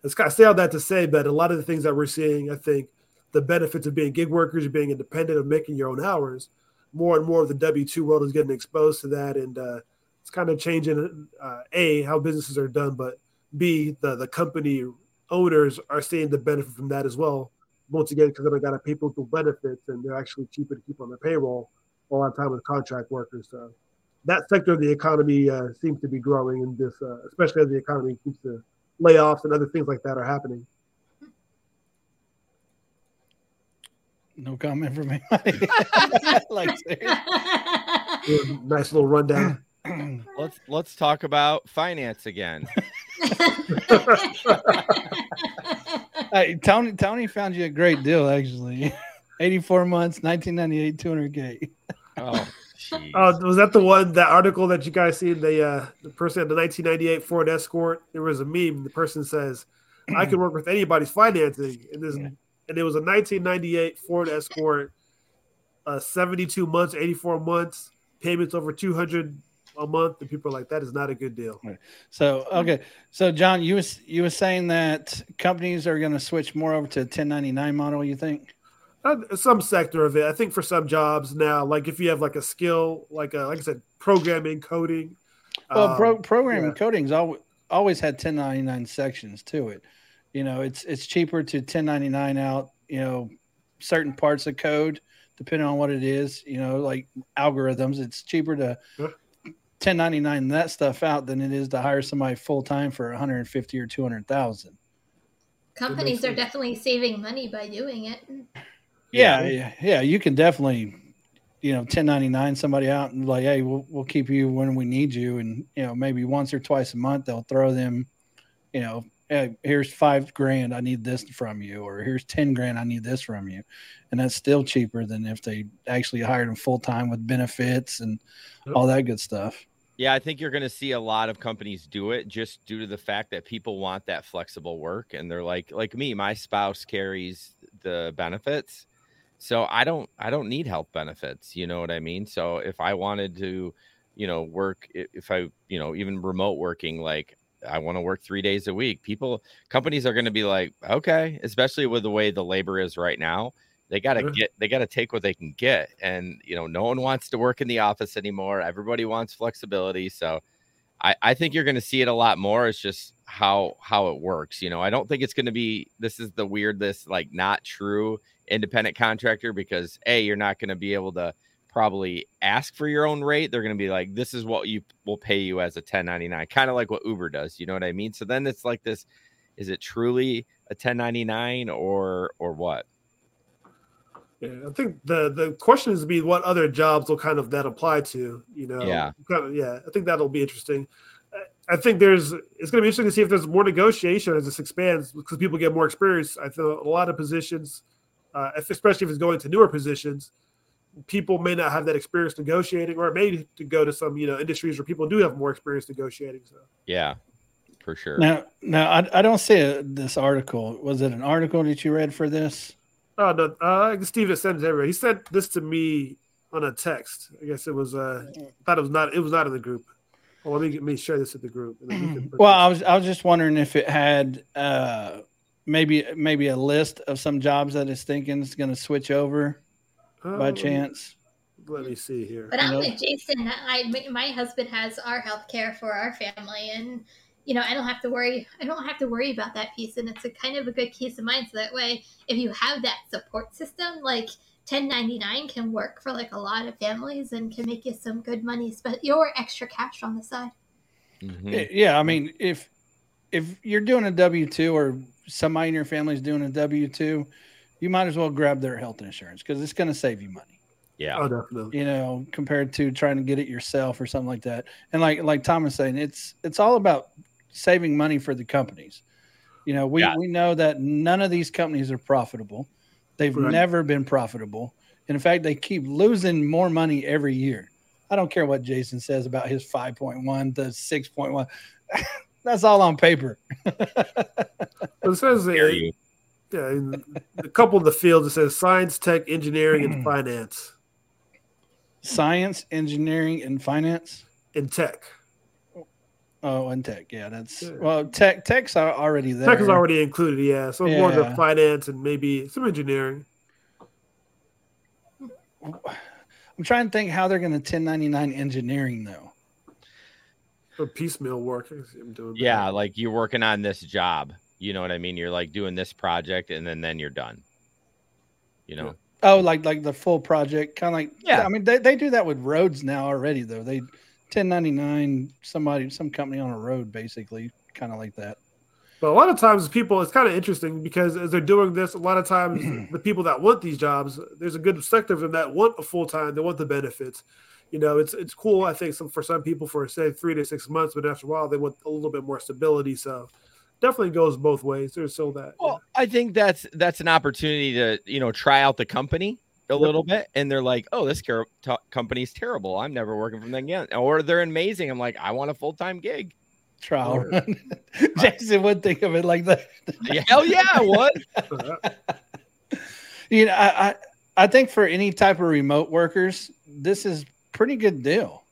Speaker 4: it's kind of say all that to say that a lot of the things that we're seeing, I think, the benefits of being gig workers, being independent, of making your own hours, more and more of the W two world is getting exposed to that, and uh, it's kind of changing uh, a how businesses are done, but B, the, the company owners are seeing the benefit from that as well. Once again, because they've got to pay benefits and they're actually cheaper to keep on the payroll a lot of time with contract workers. So that sector of the economy uh, seems to be growing in this, uh, especially as the economy keeps the layoffs and other things like that are happening.
Speaker 3: No comment from me. like,
Speaker 4: nice little rundown.
Speaker 6: let's let's talk about finance again.
Speaker 3: hey, Tony, Tony found you a great deal actually. 84 months, 1998, 200k.
Speaker 6: Oh,
Speaker 4: uh, was that the one that article that you guys seen? The uh, the person at the 1998 Ford Escort. There was a meme. The person says, "I can work with anybody's financing," and this, yeah. and it was a 1998 Ford Escort, uh, 72 months, 84 months, payments over 200 a month, and people are like, that is not a good deal.
Speaker 3: So okay, so John, you was you were saying that companies are going to switch more over to 1099 model. You think?
Speaker 4: Uh, some sector of it. I think for some jobs now, like if you have like a skill, like a, like I said, programming, coding.
Speaker 3: Well, um, pro- programming, yeah. coding's always always had 1099 sections to it. You know, it's it's cheaper to 1099 out. You know, certain parts of code depending on what it is. You know, like algorithms, it's cheaper to 1099 that stuff out than it is to hire somebody full time for 150 or 200,000.
Speaker 5: Companies are definitely saving money by doing it.
Speaker 3: Yeah, yeah, yeah. You can definitely, you know, 1099 somebody out and like, hey, we'll we'll keep you when we need you, and you know, maybe once or twice a month they'll throw them, you know, hey, here's five grand, I need this from you, or here's ten grand, I need this from you, and that's still cheaper than if they actually hired them full time with benefits and all that good stuff.
Speaker 6: Yeah, I think you're going to see a lot of companies do it just due to the fact that people want that flexible work and they're like like me, my spouse carries the benefits. So I don't I don't need health benefits, you know what I mean? So if I wanted to, you know, work if I, you know, even remote working like I want to work 3 days a week, people companies are going to be like, "Okay," especially with the way the labor is right now they got to yeah. get they got to take what they can get and you know no one wants to work in the office anymore everybody wants flexibility so i i think you're going to see it a lot more it's just how how it works you know i don't think it's going to be this is the weird this like not true independent contractor because a you're not going to be able to probably ask for your own rate they're going to be like this is what you will pay you as a 1099 kind of like what uber does you know what i mean so then it's like this is it truly a 1099 or or what
Speaker 4: yeah, I think the the question is to be what other jobs will kind of that apply to. You know,
Speaker 6: yeah,
Speaker 4: kind of, yeah. I think that'll be interesting. I think there's it's going to be interesting to see if there's more negotiation as this expands because people get more experience. I feel a lot of positions, uh, especially if it's going to newer positions, people may not have that experience negotiating, or maybe to go to some you know industries where people do have more experience negotiating. So
Speaker 6: yeah, for sure.
Speaker 3: Now, now I, I don't see a, this article. Was it an article that you read for this?
Speaker 4: Oh no, uh, Steve sent it everywhere. He sent this to me on a text. I guess it was. Uh, thought it was not. It was not in the group. Well, let me let me share this with the group. and then we can
Speaker 3: Well, I was I was just wondering if it had uh maybe maybe a list of some jobs that it's thinking it's going to switch over
Speaker 4: Uh,
Speaker 3: by chance.
Speaker 4: Let me see here.
Speaker 5: But I'm with Jason. I my- my husband has our health care for our family, and you know I don't have to worry. I don't have to worry about that piece, and it's a kind of a good peace of mind. So that way, if you have that support system, like 1099 can work for like a lot of families and can make you some good money, but your extra cash on the side.
Speaker 6: Mhm.
Speaker 3: Yeah, I mean, if if you're doing a W two or somebody in your family is doing a W two, you might as well grab their health insurance because it's going to save you money.
Speaker 6: Yeah.
Speaker 4: Oh, definitely.
Speaker 3: You know, compared to trying to get it yourself or something like that. And like like Tom was saying, it's it's all about saving money for the companies. You know, we
Speaker 6: Yeah.
Speaker 3: we know that none of these companies are profitable. They've
Speaker 4: Right.
Speaker 3: never been profitable. And in fact, they keep losing more money every year. I don't care what Jason says about his 5.1 to 6.1. That's all on paper.
Speaker 4: It says uh,
Speaker 6: you.
Speaker 4: yeah, in a couple of the fields it says science, tech, engineering, and finance.
Speaker 3: Science, engineering, and finance.
Speaker 4: In tech,
Speaker 3: Oh, and tech. Yeah, that's
Speaker 4: Yeah.
Speaker 3: well, tech. Tech's are already there.
Speaker 4: tech is already included. Yeah, so more of the finance and maybe some engineering.
Speaker 3: I'm trying to think how they're going to 1099 engineering though.
Speaker 4: Or piecemeal work. I see them doing that.
Speaker 6: Yeah, like you're working on this job. You know what I mean? You're like doing this project and then then you're done. You know?
Speaker 3: Oh, like like the full project, kind of like
Speaker 6: Yeah.
Speaker 3: I mean, they, they do that with roads now already though. They 1099 somebody some company on a road basically, kind of like that.
Speaker 4: But a lot of times, people, it's kind of interesting because as they're doing this, a lot of times the people that want these jobs, there's a good sector of them that want a full time, they want the benefits. You know, it's it's cool. I think some for some people for say three to six months, but after a while, they want a little bit more stability. So definitely goes both ways. There's still that. yeah.
Speaker 6: Well, I think that's that's an opportunity to you know try out the company a little bit, and they're like, "Oh, this car- t- company's terrible. I'm never working from them again." Or they're amazing. I'm like, "I want a full time gig."
Speaker 3: Trial
Speaker 4: Or-
Speaker 3: run. Jason would think of it like that.
Speaker 6: Yeah, Hell yeah, I would.
Speaker 3: You know, I, I I think for any type of remote workers, this is pretty good deal.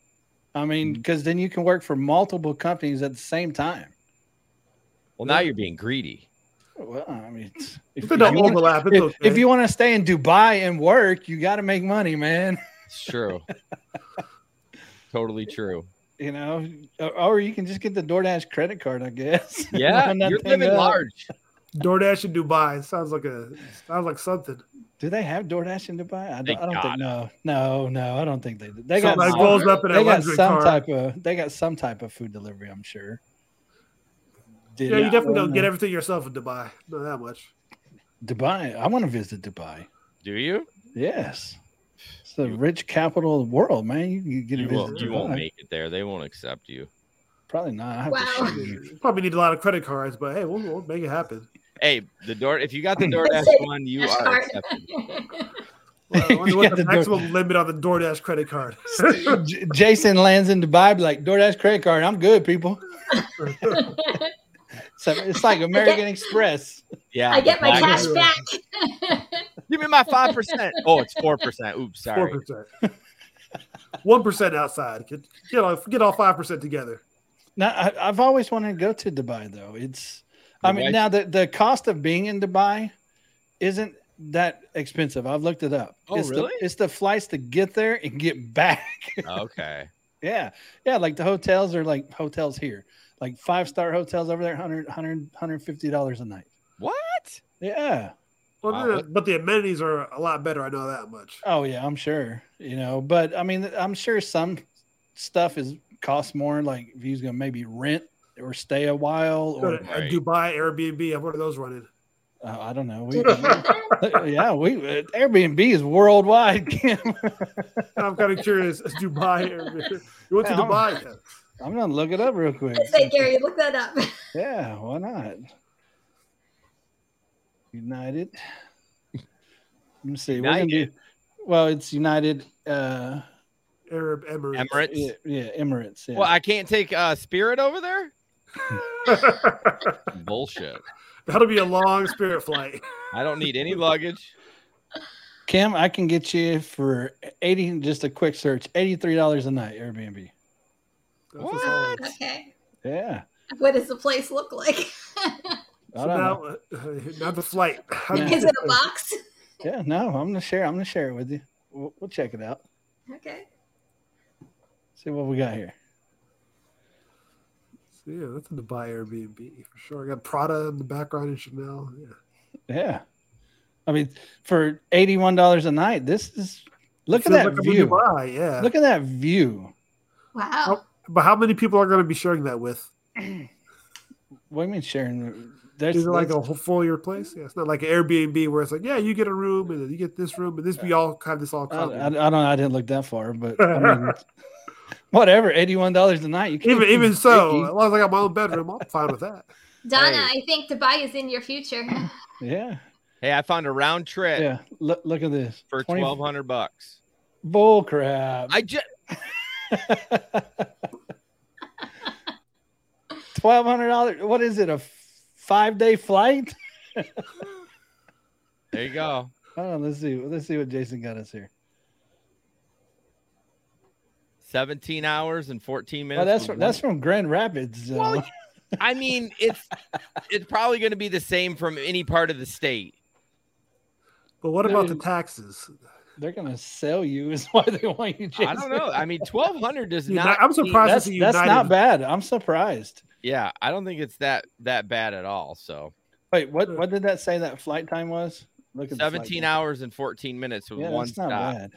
Speaker 3: I mean, mm-hmm. because then you can work for multiple companies at the same time.
Speaker 6: Well, now you're being greedy.
Speaker 3: Well, I mean, if,
Speaker 4: if
Speaker 3: if
Speaker 4: they don't
Speaker 3: you wanna-
Speaker 4: overlap,
Speaker 3: if,
Speaker 4: okay.
Speaker 3: if you want to stay in Dubai and work, you got to make money, man.
Speaker 6: It's true. totally true.
Speaker 3: You know, or, or you can just get the DoorDash credit card, I guess.
Speaker 6: Yeah,
Speaker 3: Run
Speaker 6: you're living
Speaker 3: up.
Speaker 6: large.
Speaker 4: DoorDash in Dubai sounds like a sounds like something.
Speaker 3: Do they have DoorDash in Dubai? I don't, I don't think
Speaker 6: gotta.
Speaker 3: no, no, no. I don't think they do. They got
Speaker 4: Somebody
Speaker 3: some,
Speaker 4: rolls up in
Speaker 3: they got some
Speaker 4: car.
Speaker 3: type of they got some type of food delivery. I'm sure. Did
Speaker 4: Yeah, you
Speaker 3: not
Speaker 4: definitely don't get everything yourself in Dubai. Not that much.
Speaker 3: Dubai. I want to visit Dubai.
Speaker 6: Do you?
Speaker 3: Yes, it's the rich capital of the world, man. You can get a
Speaker 6: You
Speaker 3: visit.
Speaker 6: won't. You won't make it there. They won't accept you.
Speaker 3: Probably not. I have
Speaker 5: Wow.
Speaker 3: to shoot you.
Speaker 4: Probably need a lot of credit cards, but hey, we'll, we'll make it happen.
Speaker 6: Hey, the door. If you got the DoorDash one, you
Speaker 5: Cash
Speaker 6: are
Speaker 5: card.
Speaker 6: accepted.
Speaker 4: Well, I wonder what the
Speaker 3: the door-
Speaker 4: maximum limit on the DoorDash credit card.
Speaker 3: J- Jason lands in Dubai, be like DoorDash credit card. I'm good, people. So it's like American Express.
Speaker 6: Yeah.
Speaker 5: I get my
Speaker 6: I-
Speaker 5: cash back.
Speaker 6: Give me my five percent. Oh, it's four percent. Oops, sorry.
Speaker 4: Four percent. One percent outside. Get get all get five percent together.
Speaker 3: Now, I, I've always wanted to go to Dubai, though. It's, I mean, now the, the cost of being in Dubai isn't that expensive. I've looked it up.
Speaker 6: Oh,
Speaker 3: it's
Speaker 6: really?
Speaker 3: The, it's the flights to get there and get back.
Speaker 6: Okay.
Speaker 3: yeah. Yeah. Like the hotels are like hotels here, like five star hotels over there, 100 100 $150 a night.
Speaker 6: What?
Speaker 3: Yeah.
Speaker 4: Well,
Speaker 6: Wow.
Speaker 4: but the amenities are a lot better. I know that much.
Speaker 3: Oh yeah, I'm sure. You know, but I mean, I'm sure some stuff is costs more. Like if he's gonna maybe rent or stay a while,
Speaker 4: Go
Speaker 3: or
Speaker 4: to a
Speaker 6: Right.
Speaker 4: Dubai Airbnb. What are those running?
Speaker 3: uh, I don't know. We,
Speaker 5: Do they have that?
Speaker 3: yeah, we uh, Airbnb is worldwide.
Speaker 4: I'm kind of curious. Dubai. Airbnb. You went to
Speaker 3: Yeah, I'm-
Speaker 4: Dubai?
Speaker 3: I'm gonna look it up real quick.
Speaker 5: Say, Gary, look that up.
Speaker 3: Yeah, why not? United. Let me see. We're do, well, it's United. Uh,
Speaker 4: Arab Emirates.
Speaker 6: Emirates.
Speaker 3: yeah, yeah, Emirates. Yeah.
Speaker 6: Well, I can't take uh, Spirit over there. Bullshit.
Speaker 4: That'll be a long spirit flight.
Speaker 6: I don't need any luggage.
Speaker 3: Kim, I can get you for eighty. Just a quick search, eighty-three dollars a night Airbnb.
Speaker 4: That's
Speaker 6: What?
Speaker 5: Okay.
Speaker 3: Yeah.
Speaker 5: What does the place look like?
Speaker 3: I
Speaker 4: So
Speaker 3: don't
Speaker 4: now,
Speaker 3: know.
Speaker 4: uh, now the flight. How
Speaker 3: Yeah.
Speaker 5: Is it a box?
Speaker 3: Yeah, no, I'm gonna share. I'm gonna share it with you. We'll, we'll check it out.
Speaker 5: Okay.
Speaker 3: See what we got here.
Speaker 4: So, yeah, that's a Dubai Airbnb for sure. I got Prada in the background and Chanel. Yeah.
Speaker 3: Yeah. I mean, for eighty-one dollars a night, this is look at that
Speaker 4: like
Speaker 3: view.
Speaker 4: Dubai, yeah.
Speaker 3: Look at that view.
Speaker 5: Wow.
Speaker 4: but how many people are going to be sharing that with?
Speaker 3: What do you mean sharing? There's,
Speaker 4: Is it like a whole full year place? Yeah, it's not like an Airbnb where it's like, yeah, you get a room and then you get this room and this we all have this all
Speaker 3: I, I, I don't. I didn't look that far, but I mean, whatever. Eighty-one dollars a night. You can't
Speaker 4: Even even so,
Speaker 3: picky.
Speaker 4: as long as I got my own bedroom, I'm fine with that.
Speaker 5: Donna,
Speaker 6: Hey.
Speaker 5: I think Dubai is in your future.
Speaker 3: Yeah.
Speaker 6: Hey, I found a round trip
Speaker 3: Yeah. Look. Look at this.
Speaker 6: for twelve hundred bucks.
Speaker 3: Bull crap.
Speaker 6: I just
Speaker 3: Twelve hundred dollars. What is it? A five-day flight?
Speaker 6: there you go.
Speaker 3: Oh, let's see. Let's see what Jason got us here.
Speaker 6: Seventeen hours and fourteen minutes.
Speaker 3: Well, that's from, that's from Grand Rapids. uh,
Speaker 6: Well, I mean, it's it's probably going to be the same from any part of the state.
Speaker 4: But what about the taxes?
Speaker 3: they're gonna sell you. Is why they want you. Jason.
Speaker 6: I don't know. I mean, twelve hundred does
Speaker 4: Uni-
Speaker 6: not.
Speaker 4: I'm surprised
Speaker 3: That's
Speaker 4: it's a
Speaker 3: that's not bad. I'm surprised.
Speaker 6: Yeah, I don't think it's that that bad at all. So
Speaker 3: Wait, what? What did that say that flight time was? Look at
Speaker 6: seventeen hours and fourteen minutes with
Speaker 3: Yeah,
Speaker 6: one
Speaker 3: that's not
Speaker 6: stop.
Speaker 3: bad.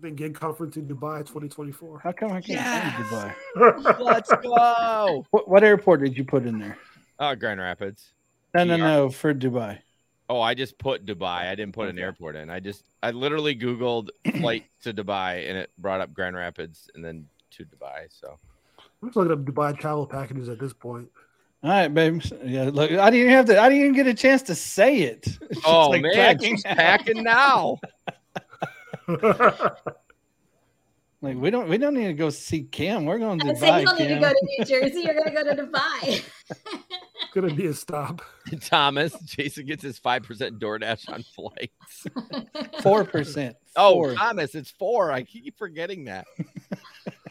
Speaker 4: Big gig conference in Dubai 2024.
Speaker 3: How come I can't find
Speaker 6: Yes.
Speaker 3: Dubai?
Speaker 6: Let's go.
Speaker 3: What, what airport did you put in there?
Speaker 6: Oh, Grand Rapids.
Speaker 3: No, no, no, for Dubai.
Speaker 6: Oh, I just put Dubai. I didn't put an airport in. I just I literally Googled flight to Dubai and it brought up Grand Rapids and then to Dubai. So
Speaker 4: I'm just looking up Dubai travel packages at this point.
Speaker 3: All right, babe. Yeah, look, I didn't even have to. I didn't even get a chance to say it. It's
Speaker 6: Oh
Speaker 3: like
Speaker 6: man,
Speaker 3: packing
Speaker 6: she's
Speaker 3: out.
Speaker 6: packing now.
Speaker 3: Like we don't, we don't need to go see Kim. We're going to
Speaker 5: I said
Speaker 3: Dubai.
Speaker 5: you don't need to go to New Jersey. You're going to go to Dubai.
Speaker 4: Gonna be a stop.
Speaker 6: Thomas, Jason gets his five percent DoorDash on flights.
Speaker 3: Four percent.
Speaker 6: Oh, Thomas, it's four. I keep forgetting that.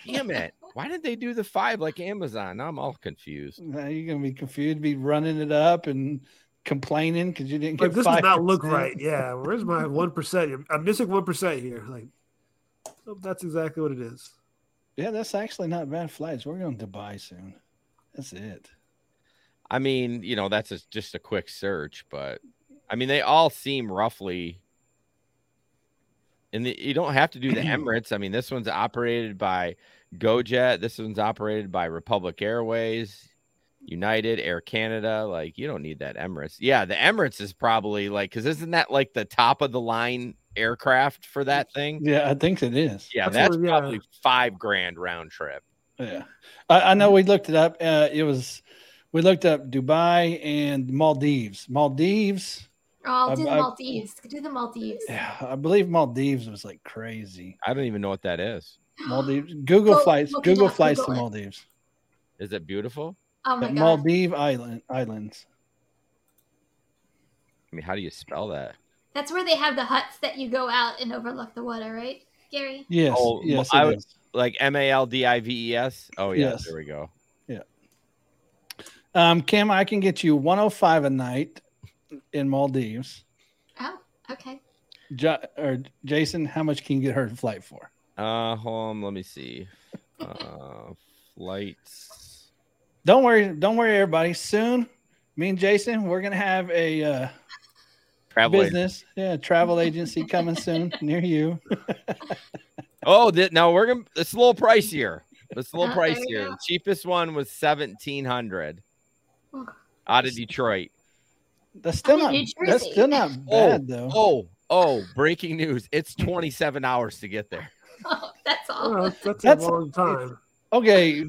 Speaker 6: Damn it! Why did they do the five like Amazon? Now I'm all confused.
Speaker 3: Now you're gonna be confused, be running it up and complaining because you didn't
Speaker 4: Like
Speaker 3: get.
Speaker 4: this does not look right. Yeah, where's my one percent? I'm missing one percent here. Like, that's exactly what it is.
Speaker 3: Yeah, that's actually not bad flights. We're going to Dubai soon. That's it.
Speaker 6: I mean, you know, that's a, just a quick search, but I mean, they all seem roughly. And the, you don't have to do the Emirates. I mean, this one's operated by GoJet. This one's operated by Republic Airways, United, Air Canada. Like, you don't need that Emirates. Yeah, the Emirates is probably like, because isn't that like the top of the line aircraft for that thing?
Speaker 3: Yeah, I think it is.
Speaker 6: Yeah,
Speaker 4: That's
Speaker 6: that's,
Speaker 4: what- yeah.
Speaker 6: probably five grand round trip.
Speaker 3: Yeah, I, I know. We looked it up. Uh, it was we looked up Dubai and Maldives. Maldives.
Speaker 5: Oh, do the
Speaker 3: I- I-
Speaker 5: Maldives. Do the Maldives.
Speaker 3: Yeah, I believe Maldives was like crazy.
Speaker 6: I don't even know what that is.
Speaker 3: Maldives. Google
Speaker 5: Go-
Speaker 3: flights. Google flights
Speaker 5: Google
Speaker 3: to. Maldives.
Speaker 6: Is it beautiful?
Speaker 5: Oh my
Speaker 3: The
Speaker 5: god.
Speaker 3: Maldive island islands.
Speaker 6: I mean, how do you spell that?
Speaker 5: That's where they have the huts that you go out and overlook the water, right, Gary?
Speaker 3: Yes.
Speaker 6: Oh,
Speaker 3: yes.
Speaker 6: I
Speaker 3: it
Speaker 6: would- Like M A L D I V E S. Oh yeah,
Speaker 3: Yes.
Speaker 6: there we go. Yeah.
Speaker 3: Um, Kim, I can get you 105 a night in Maldives.
Speaker 5: Oh, okay.
Speaker 3: Jo- or Jason, how much can you get her a flight for?
Speaker 6: Uh, hold on, let me see. Uh, flights.
Speaker 3: Don't worry, don't worry, everybody. Soon, me and Jason, we're gonna have a uh,
Speaker 6: Travel. agent.
Speaker 3: business, yeah, travel agency coming soon near you.
Speaker 6: Oh, th- no, we're gonna. It's a little pricier. It's a little
Speaker 5: Oh, there
Speaker 6: pricier. The cheapest one was seventeen hundred out of Detroit.
Speaker 3: That's still not. That's still not bad though.
Speaker 6: Oh, oh! Breaking news! It's twenty-seven hours to get there.
Speaker 5: Oh, that's all.
Speaker 4: Oh, that's, that's,
Speaker 3: That's-
Speaker 4: a long time.
Speaker 3: Okay,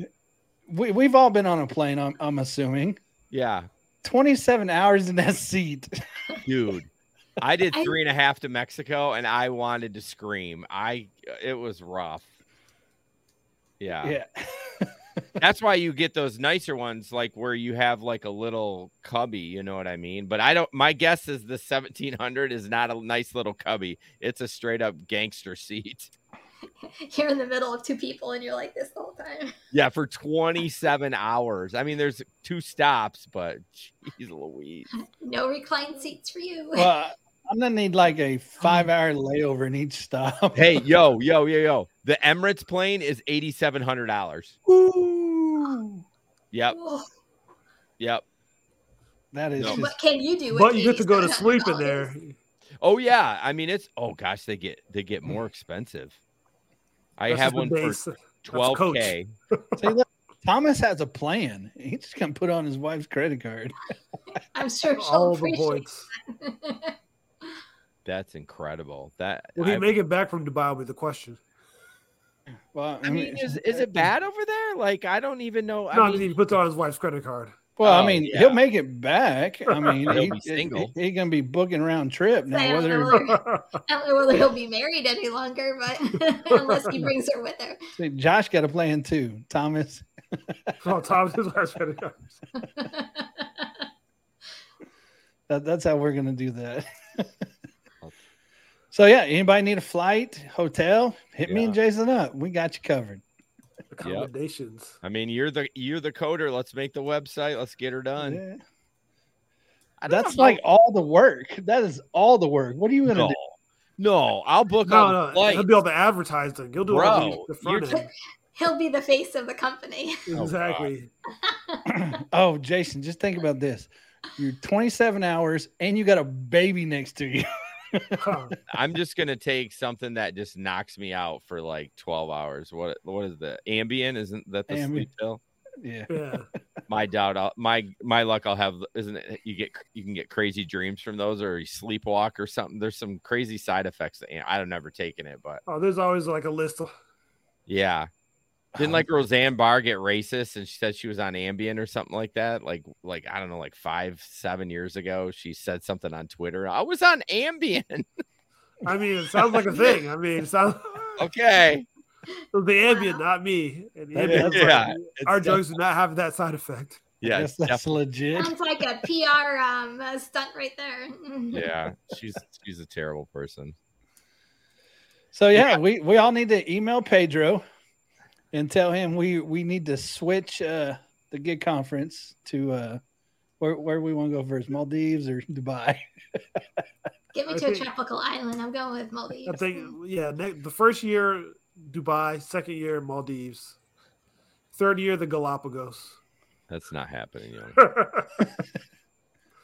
Speaker 3: we we've all been on a plane. I'm I'm assuming
Speaker 6: Yeah,
Speaker 3: 27 hours in that seat.
Speaker 6: dude. I did three and a half to Mexico, and I wanted to scream. I. It was rough. Yeah.
Speaker 3: yeah.
Speaker 6: That's why you get those nicer ones, like where you have like a little cubby. You know what I mean? But I don't. My guess is the seventeen hundred is not a nice little cubby. It's a straight up gangster seat.
Speaker 5: you're in the middle of two people and you're like this the whole time.
Speaker 6: Yeah, for 27 hours. I mean, there's two stops, but jeez Louise.
Speaker 5: No reclined seats for you.
Speaker 3: Well, I'm gonna need like a oh. five hour layover in each stop.
Speaker 6: Hey, yo, yo, yo, yo. The Emirates plane is $8,700.
Speaker 3: Ooh,
Speaker 6: Yep,
Speaker 5: Whoa.
Speaker 6: yep.
Speaker 3: that is
Speaker 6: No.
Speaker 3: just
Speaker 5: What can you do? with
Speaker 4: But you get to go to sleep in there.
Speaker 6: Oh yeah, I mean it's oh gosh, they get they get more expensive. I
Speaker 4: That's
Speaker 6: have one
Speaker 4: base.
Speaker 6: for 12k.
Speaker 3: See, look, Thomas has a plan. He's just gonna put on his wife's credit card.
Speaker 5: I'm sure she'll
Speaker 4: All the points.
Speaker 5: it.
Speaker 6: That's incredible. That
Speaker 4: Will he
Speaker 6: I,
Speaker 4: make it back from Dubai? Will be the question.
Speaker 3: Well,
Speaker 6: I mean, is is it bad over there? Like I don't even know. I
Speaker 4: no,
Speaker 6: mean,
Speaker 4: he puts on his wife's credit card.
Speaker 3: Well, I
Speaker 6: Oh,
Speaker 3: mean,
Speaker 6: yeah.
Speaker 3: he'll make it back. I mean,
Speaker 6: He'll
Speaker 3: he. He's gonna be booking round trip
Speaker 5: I
Speaker 3: now.
Speaker 5: don't,
Speaker 3: Whether
Speaker 5: know whether, I don't know whether he'll be married any longer, but unless he brings her with her.
Speaker 3: See, Josh got a plan too. Thomas,
Speaker 4: oh, Tom's his wife's credit
Speaker 3: that, that's how we're gonna do that. so yeah, anybody need a flight, hotel? Hit me and Jason up. We got you covered.
Speaker 4: Accommodations.
Speaker 6: I mean, you're the you're the coder. Let's make the website. Let's get her done.
Speaker 3: Yeah. That's
Speaker 6: know
Speaker 3: like all the work. That is all the work. What are you gonna
Speaker 6: no,
Speaker 3: do?
Speaker 6: no. I'll book all
Speaker 4: No,
Speaker 6: the
Speaker 4: no,
Speaker 6: flights.
Speaker 4: he'll do all the advertising. He'll do all
Speaker 6: Bro,
Speaker 4: the, the front end.
Speaker 5: He'll be the face of the company.
Speaker 6: Oh,
Speaker 4: exactly.
Speaker 3: oh, Jason, just think about this. You're 27 hours and you got a baby next to you.
Speaker 4: Huh.
Speaker 6: I'm just gonna take something that just knocks me out for like 12 hours. What what is the Ambien? Isn't that the
Speaker 3: Ambien.
Speaker 6: sleep pill?
Speaker 3: yeah.
Speaker 4: yeah.
Speaker 6: My doubt. I'll, my my luck. I'll have. Isn't it? You get you can get crazy dreams from those, or you sleepwalk or something. There's some crazy side effects. That, you know, I've never taken it, but
Speaker 4: Oh, there's always like a list of.
Speaker 6: yeah. Didn't like Roseanne Barr get racist and she said she was on Ambien or something like that? Like like I don't know, like five seven years ago, she said something on Twitter. I was on Ambien.
Speaker 4: I mean, it sounds like a thing. I mean, it sounds
Speaker 6: okay.
Speaker 4: the Ambien, not me. And the
Speaker 3: That
Speaker 4: Ambien,
Speaker 3: is-
Speaker 6: yeah.
Speaker 4: our
Speaker 6: It's-
Speaker 4: drugs do not have that side effect.
Speaker 6: Yeah.
Speaker 3: Yes, that's
Speaker 6: definitely.
Speaker 3: legit.
Speaker 5: Sounds like a PR um, uh, stunt right there.
Speaker 6: Yeah. She's she's a terrible person.
Speaker 3: So yeah, we we all need to email Pedro and tell him we we need to switch uh the gig conference to uh where where we want to go first, Maldives or Dubai.
Speaker 5: Get me
Speaker 4: I
Speaker 5: to a tropical island. I'm going with Maldives.
Speaker 4: I think, yeah, ne- the first year, Dubai, second year, Maldives, third year, the Galapagos.
Speaker 6: That's not happening, young.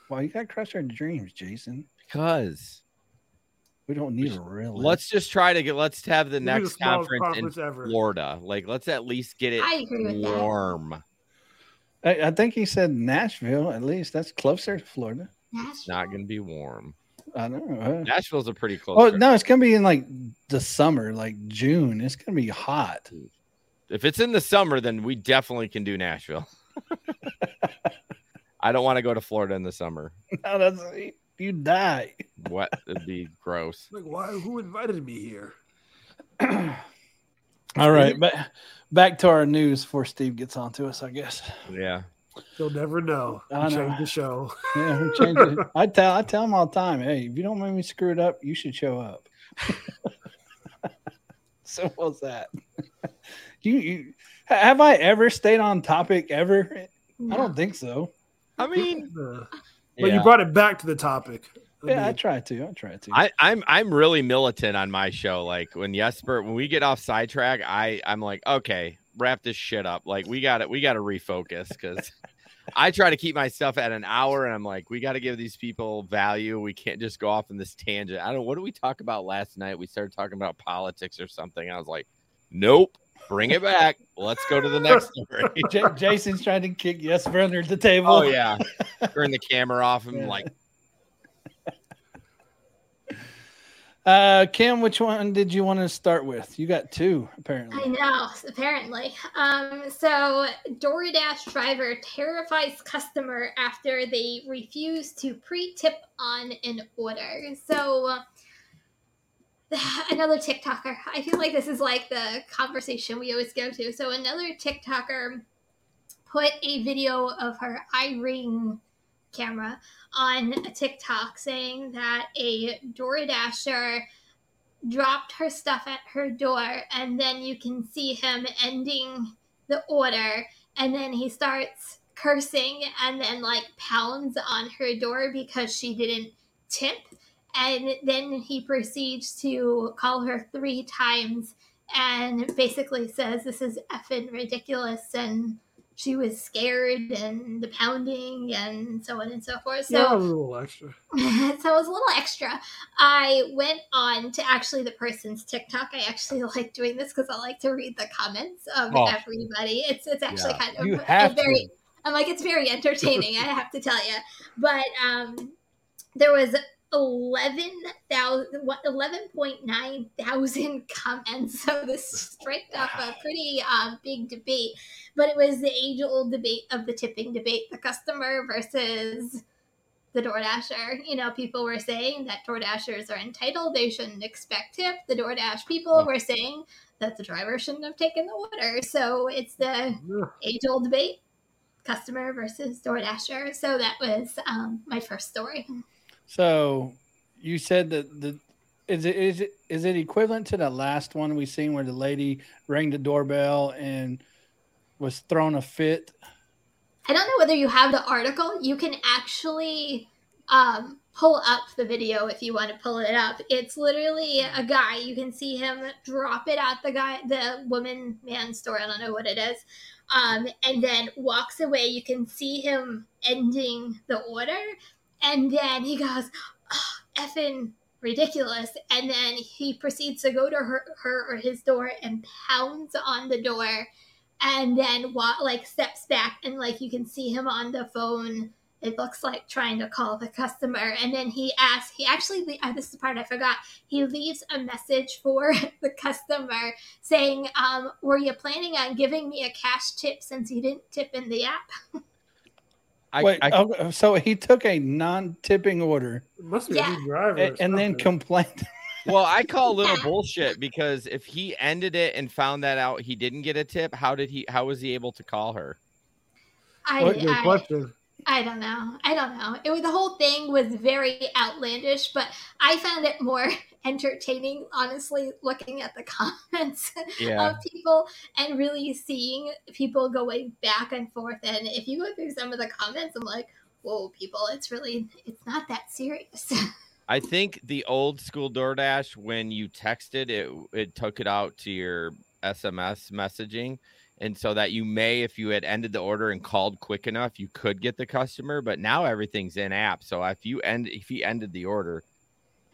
Speaker 3: Well, you gotta crush our dreams, Jason.
Speaker 6: Because
Speaker 3: We don't need a real
Speaker 6: let's just try to get let's have the
Speaker 4: It'll the
Speaker 6: next conference,
Speaker 4: conference
Speaker 6: in
Speaker 4: ever.
Speaker 6: Florida. Like let's at least get it
Speaker 5: I agree with that.
Speaker 6: warm.
Speaker 3: I, I think he said Nashville. At least that's closer to Florida.
Speaker 5: Nashville.
Speaker 6: Not gonna be warm.
Speaker 3: I don't know.
Speaker 6: Nashville's a pretty close.
Speaker 3: Oh
Speaker 6: trip.
Speaker 3: no, it's gonna be in like the summer, like June. It's gonna be hot.
Speaker 6: If it's in the summer, then we definitely can do Nashville. I don't want to go to Florida in the summer.
Speaker 3: No, that's you die.
Speaker 6: What would be gross.
Speaker 4: like, why? Who invited me here?
Speaker 3: All right, but back to our news before Steve gets on to us, I guess.
Speaker 6: Yeah.
Speaker 4: You'll never know.
Speaker 3: I know.
Speaker 4: changed the show.
Speaker 3: Yeah, we changed it. I tell I tell him all the time, hey, if you don't make me screw it up, you should show up. so what's that? you, you have I ever stayed on topic ever? I don't think so.
Speaker 6: I mean,
Speaker 4: But
Speaker 6: yeah.
Speaker 4: you brought it back to the topic. I
Speaker 3: Yeah, I
Speaker 4: mean,
Speaker 3: try to. I try to.
Speaker 6: I, I'm I'm really militant on my show. Like when Jesper, when we get off sidetrack, I I'm like, okay, wrap this shit up. Like we got it. We got to refocus because I try to keep my stuff at an hour, and I'm like, we got to give these people value. We can't just go off in this tangent. I don't. What did we talk about last night? We started talking about politics or something. I was like, nope, bring it back. Let's go to the next story.
Speaker 3: J- Jason's trying to kick Jesper under the table.
Speaker 6: oh yeah, turn the camera off and
Speaker 3: Yeah.
Speaker 6: like.
Speaker 3: Uh, Kim, which one did you want to start with? You got two, apparently.
Speaker 5: I know, apparently. Um, so DoorDash driver terrifies customer after they refuse to pre-tip on an order. So another TikToker. I feel like this is like the conversation we always go to. So another TikToker put a video of her iRing camera on a TikTok saying that a DoorDasher dropped her stuff at her door, and then you can see him ending the order, and then he starts cursing and then like pounds on her door because she didn't tip. And then he proceeds to call her three times and basically says this is effing ridiculous and she was scared and the pounding and so on and so forth. So
Speaker 4: yeah, a little extra.
Speaker 5: so it was a little extra. I went on to actually the person's TikTok. I actually like doing this because I like to read the comments of
Speaker 6: Oh.
Speaker 5: everybody. It's it's actually
Speaker 6: Yeah.
Speaker 5: kind of
Speaker 3: You have
Speaker 5: very
Speaker 3: to.
Speaker 5: I'm like it's very entertaining. I have to tell you, but um, there was. 11,000 what 11.9 thousand comments so this striked up a pretty uh, big debate but it was the age old debate of the tipping debate the customer versus the DoorDasher. You know, people were saying that DoorDashers are entitled, they shouldn't expect tip. The DoorDash people were saying that the driver shouldn't have taken the order. So it's the age old debate customer versus DoorDasher. So that was um, my first story.
Speaker 3: So you said that the is it is it is it equivalent to the last one we seen where the lady rang the doorbell and was thrown a fit?
Speaker 5: I don't know whether you have the article. You can actually um, pull up the video if you want to pull it up. It's literally a guy. You can see him drop it at the guy, the woman man store. I don't know what it is. Um, and then walks away. You can see him ending the order. And then he goes, oh, effing ridiculous. And then he proceeds to go to her, her or his door and pounds on the door and then wa- like steps back and like you can see him on the phone it looks like trying to call the customer. And then he asks he actually uh, this is the part i forgot. He leaves a message for the customer saying um, were you planning on giving me a cash tip since you didn't tip in the app
Speaker 6: I,
Speaker 3: Wait,
Speaker 6: I,
Speaker 3: okay, so he took a non-tipping order
Speaker 4: must be
Speaker 5: Yeah.
Speaker 4: a new driver.
Speaker 3: and, and then complained.
Speaker 6: well, I call a little bullshit because if he ended it and found that out he didn't get a tip, how did he? How was he able to call her?
Speaker 5: I,
Speaker 4: What good
Speaker 5: I,
Speaker 4: question.
Speaker 5: I don't know. I don't know. It was the whole thing was very outlandish, but I found it more entertaining, honestly, looking at the comments
Speaker 6: Yeah.
Speaker 5: of people and really seeing people going back and forth. And if you go through some of the comments, I'm like, whoa, people, it's really it's not that serious.
Speaker 6: I think the old school DoorDash, when you texted it, it took it out to your SMS messaging. And so that you may, if you had ended the order and called quick enough, you could get the customer. But now everything's in app. So if you end, if you ended the order,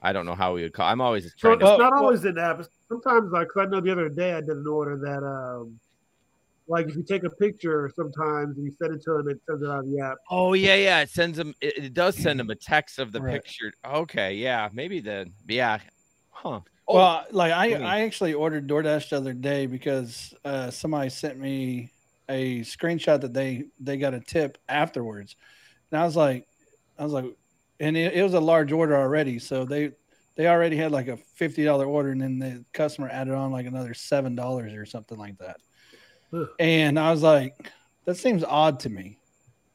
Speaker 6: I don't know how we would call. I'm always
Speaker 4: So
Speaker 6: trying
Speaker 4: it's
Speaker 6: to.
Speaker 4: Not
Speaker 3: well-
Speaker 4: always in the app. Sometimes, like, 'cause I know the other day I did an order that, um, like, if you take a picture sometimes and you send it to them, it sends it out of the app.
Speaker 6: Oh yeah, yeah. It sends them. It, it does send them a text of the
Speaker 3: Right.
Speaker 6: picture. Okay, yeah, maybe then. Yeah, huh. Oh,
Speaker 3: Well, like I,
Speaker 6: funny.
Speaker 3: I actually ordered DoorDash the other day because uh, somebody sent me a screenshot that they they got a tip afterwards, and I was like, I was like, and it, it was a large order already, so they they already had like a fifty dollar order, and then the customer added on like another seven dollars or something like that,
Speaker 4: Huh.
Speaker 3: and I was like, that seems odd to me.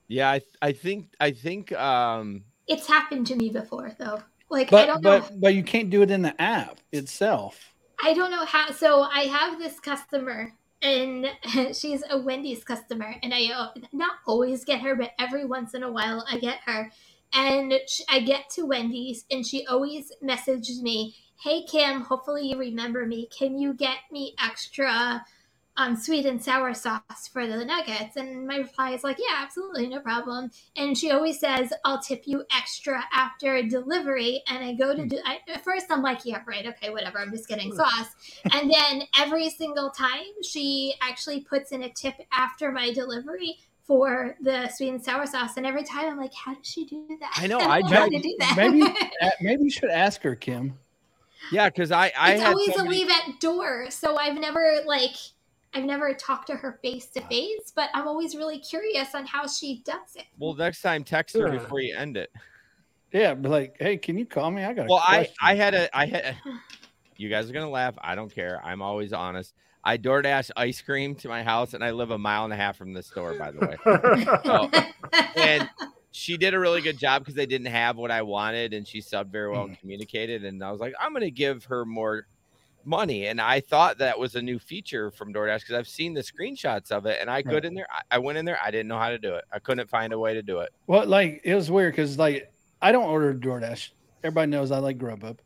Speaker 6: yeah. I, I think, I think. Um,
Speaker 5: it's happened to me before, though. Like I
Speaker 3: But
Speaker 5: don't know.
Speaker 3: but but you can't do it in the app itself.
Speaker 5: I don't know how. So I have this customer, and she's a Wendy's customer, and I uh, not always get her, but every once in a while I get her. And sh I get to Wendy's, and she always messages me, "Hey Kim, hopefully you remember me. Can you get me extra?" Um, sweet and sour sauce for the nuggets, and my reply is like, "Yeah, absolutely, no problem." And she always says, "I'll tip you extra after delivery." And I go to do. I, at first, I'm like, "Yeah, right, okay, whatever. I'm just getting sauce." and then every single time she actually puts in a tip after my delivery for the sweet and sour sauce and every time i'm like how does she do that
Speaker 6: I know,
Speaker 5: don't
Speaker 6: I
Speaker 5: know how to do that
Speaker 3: Maybe maybe you should ask her, Kim.
Speaker 6: yeah, because I, I
Speaker 5: it's
Speaker 6: had
Speaker 5: always
Speaker 6: somebody-
Speaker 5: a leave at door so i've never like i've never talked to her face to face but i'm always really curious on how she does it
Speaker 6: Well, next time text her before you end it.
Speaker 3: Yeah, but like, hey, can you call me? I got.
Speaker 6: Well, I. I had a, I had. You guys are gonna laugh. I don't care. I'm always honest. I DoorDash ice cream to my house, and I live a mile and a half from the store, by the way. Oh, and she did a really good job because they didn't have what I wanted, and she subbed very well
Speaker 3: Mm.
Speaker 6: and communicated. And I was like, I'm gonna give her more money, and I thought that was a new feature from DoorDash because I've seen the screenshots of it, and I could in there. I, I went in there, I didn't know how to do it. I couldn't find a way to do it.
Speaker 3: Well, like it was weird because like I don't order DoorDash. Everybody knows I like Grubhub.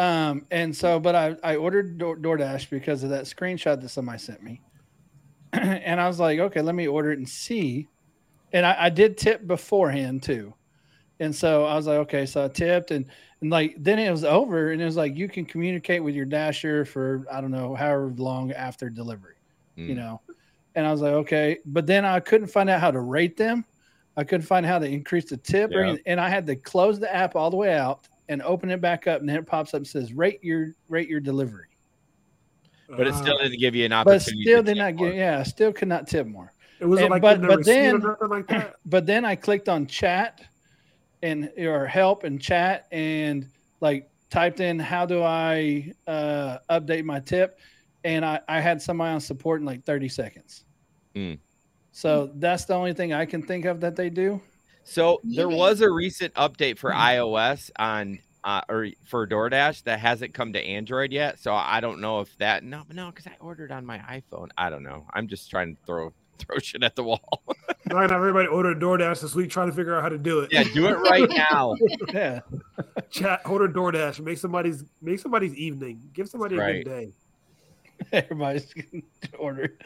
Speaker 3: Um, and so, but I, I ordered Door, DoorDash because of that screenshot that somebody sent me. and I was like, okay, let me order it and see. And I, I did tip beforehand too. And so I was like, okay, so I tipped and, and like then it was over and it was like you can communicate with your dasher for I don't know however long after delivery you
Speaker 6: Mm.
Speaker 3: know. And I was like, okay, but then I couldn't find out how to rate them. I couldn't find how to increase the tip,
Speaker 6: Yeah.
Speaker 3: anything. and I had to close the app all the way out and open it back up, and then it pops up and says, "Rate your rate your delivery."
Speaker 6: But it still didn't give you an opportunity.
Speaker 3: But
Speaker 6: still
Speaker 3: did not
Speaker 6: more.
Speaker 3: get. Yeah, still could not tip more.
Speaker 4: it was
Speaker 3: and-
Speaker 4: like
Speaker 3: but- but then-
Speaker 4: like that.
Speaker 3: But then I clicked on chat and or help and chat and like typed in how do I uh, update my tip, and I, I had somebody on support in like 30 seconds.
Speaker 6: Mm.
Speaker 3: So that's the only thing I can think of that they do.
Speaker 6: So there was a recent update for
Speaker 3: Hmm.
Speaker 6: iOS on uh, or for DoorDash that hasn't come to Android yet. So I don't know if that no no because I ordered on my iPhone. I don't know. I'm just trying to throw throw shit at the wall.
Speaker 4: Not enough everybody ordered DoorDash this week trying to figure out how to do it.
Speaker 6: yeah, do it right now.
Speaker 3: Yeah.
Speaker 4: Chat order DoorDash. Make somebody's make somebody's evening. Give somebody a
Speaker 6: Right.
Speaker 4: good day.
Speaker 3: Everybody's gonna order.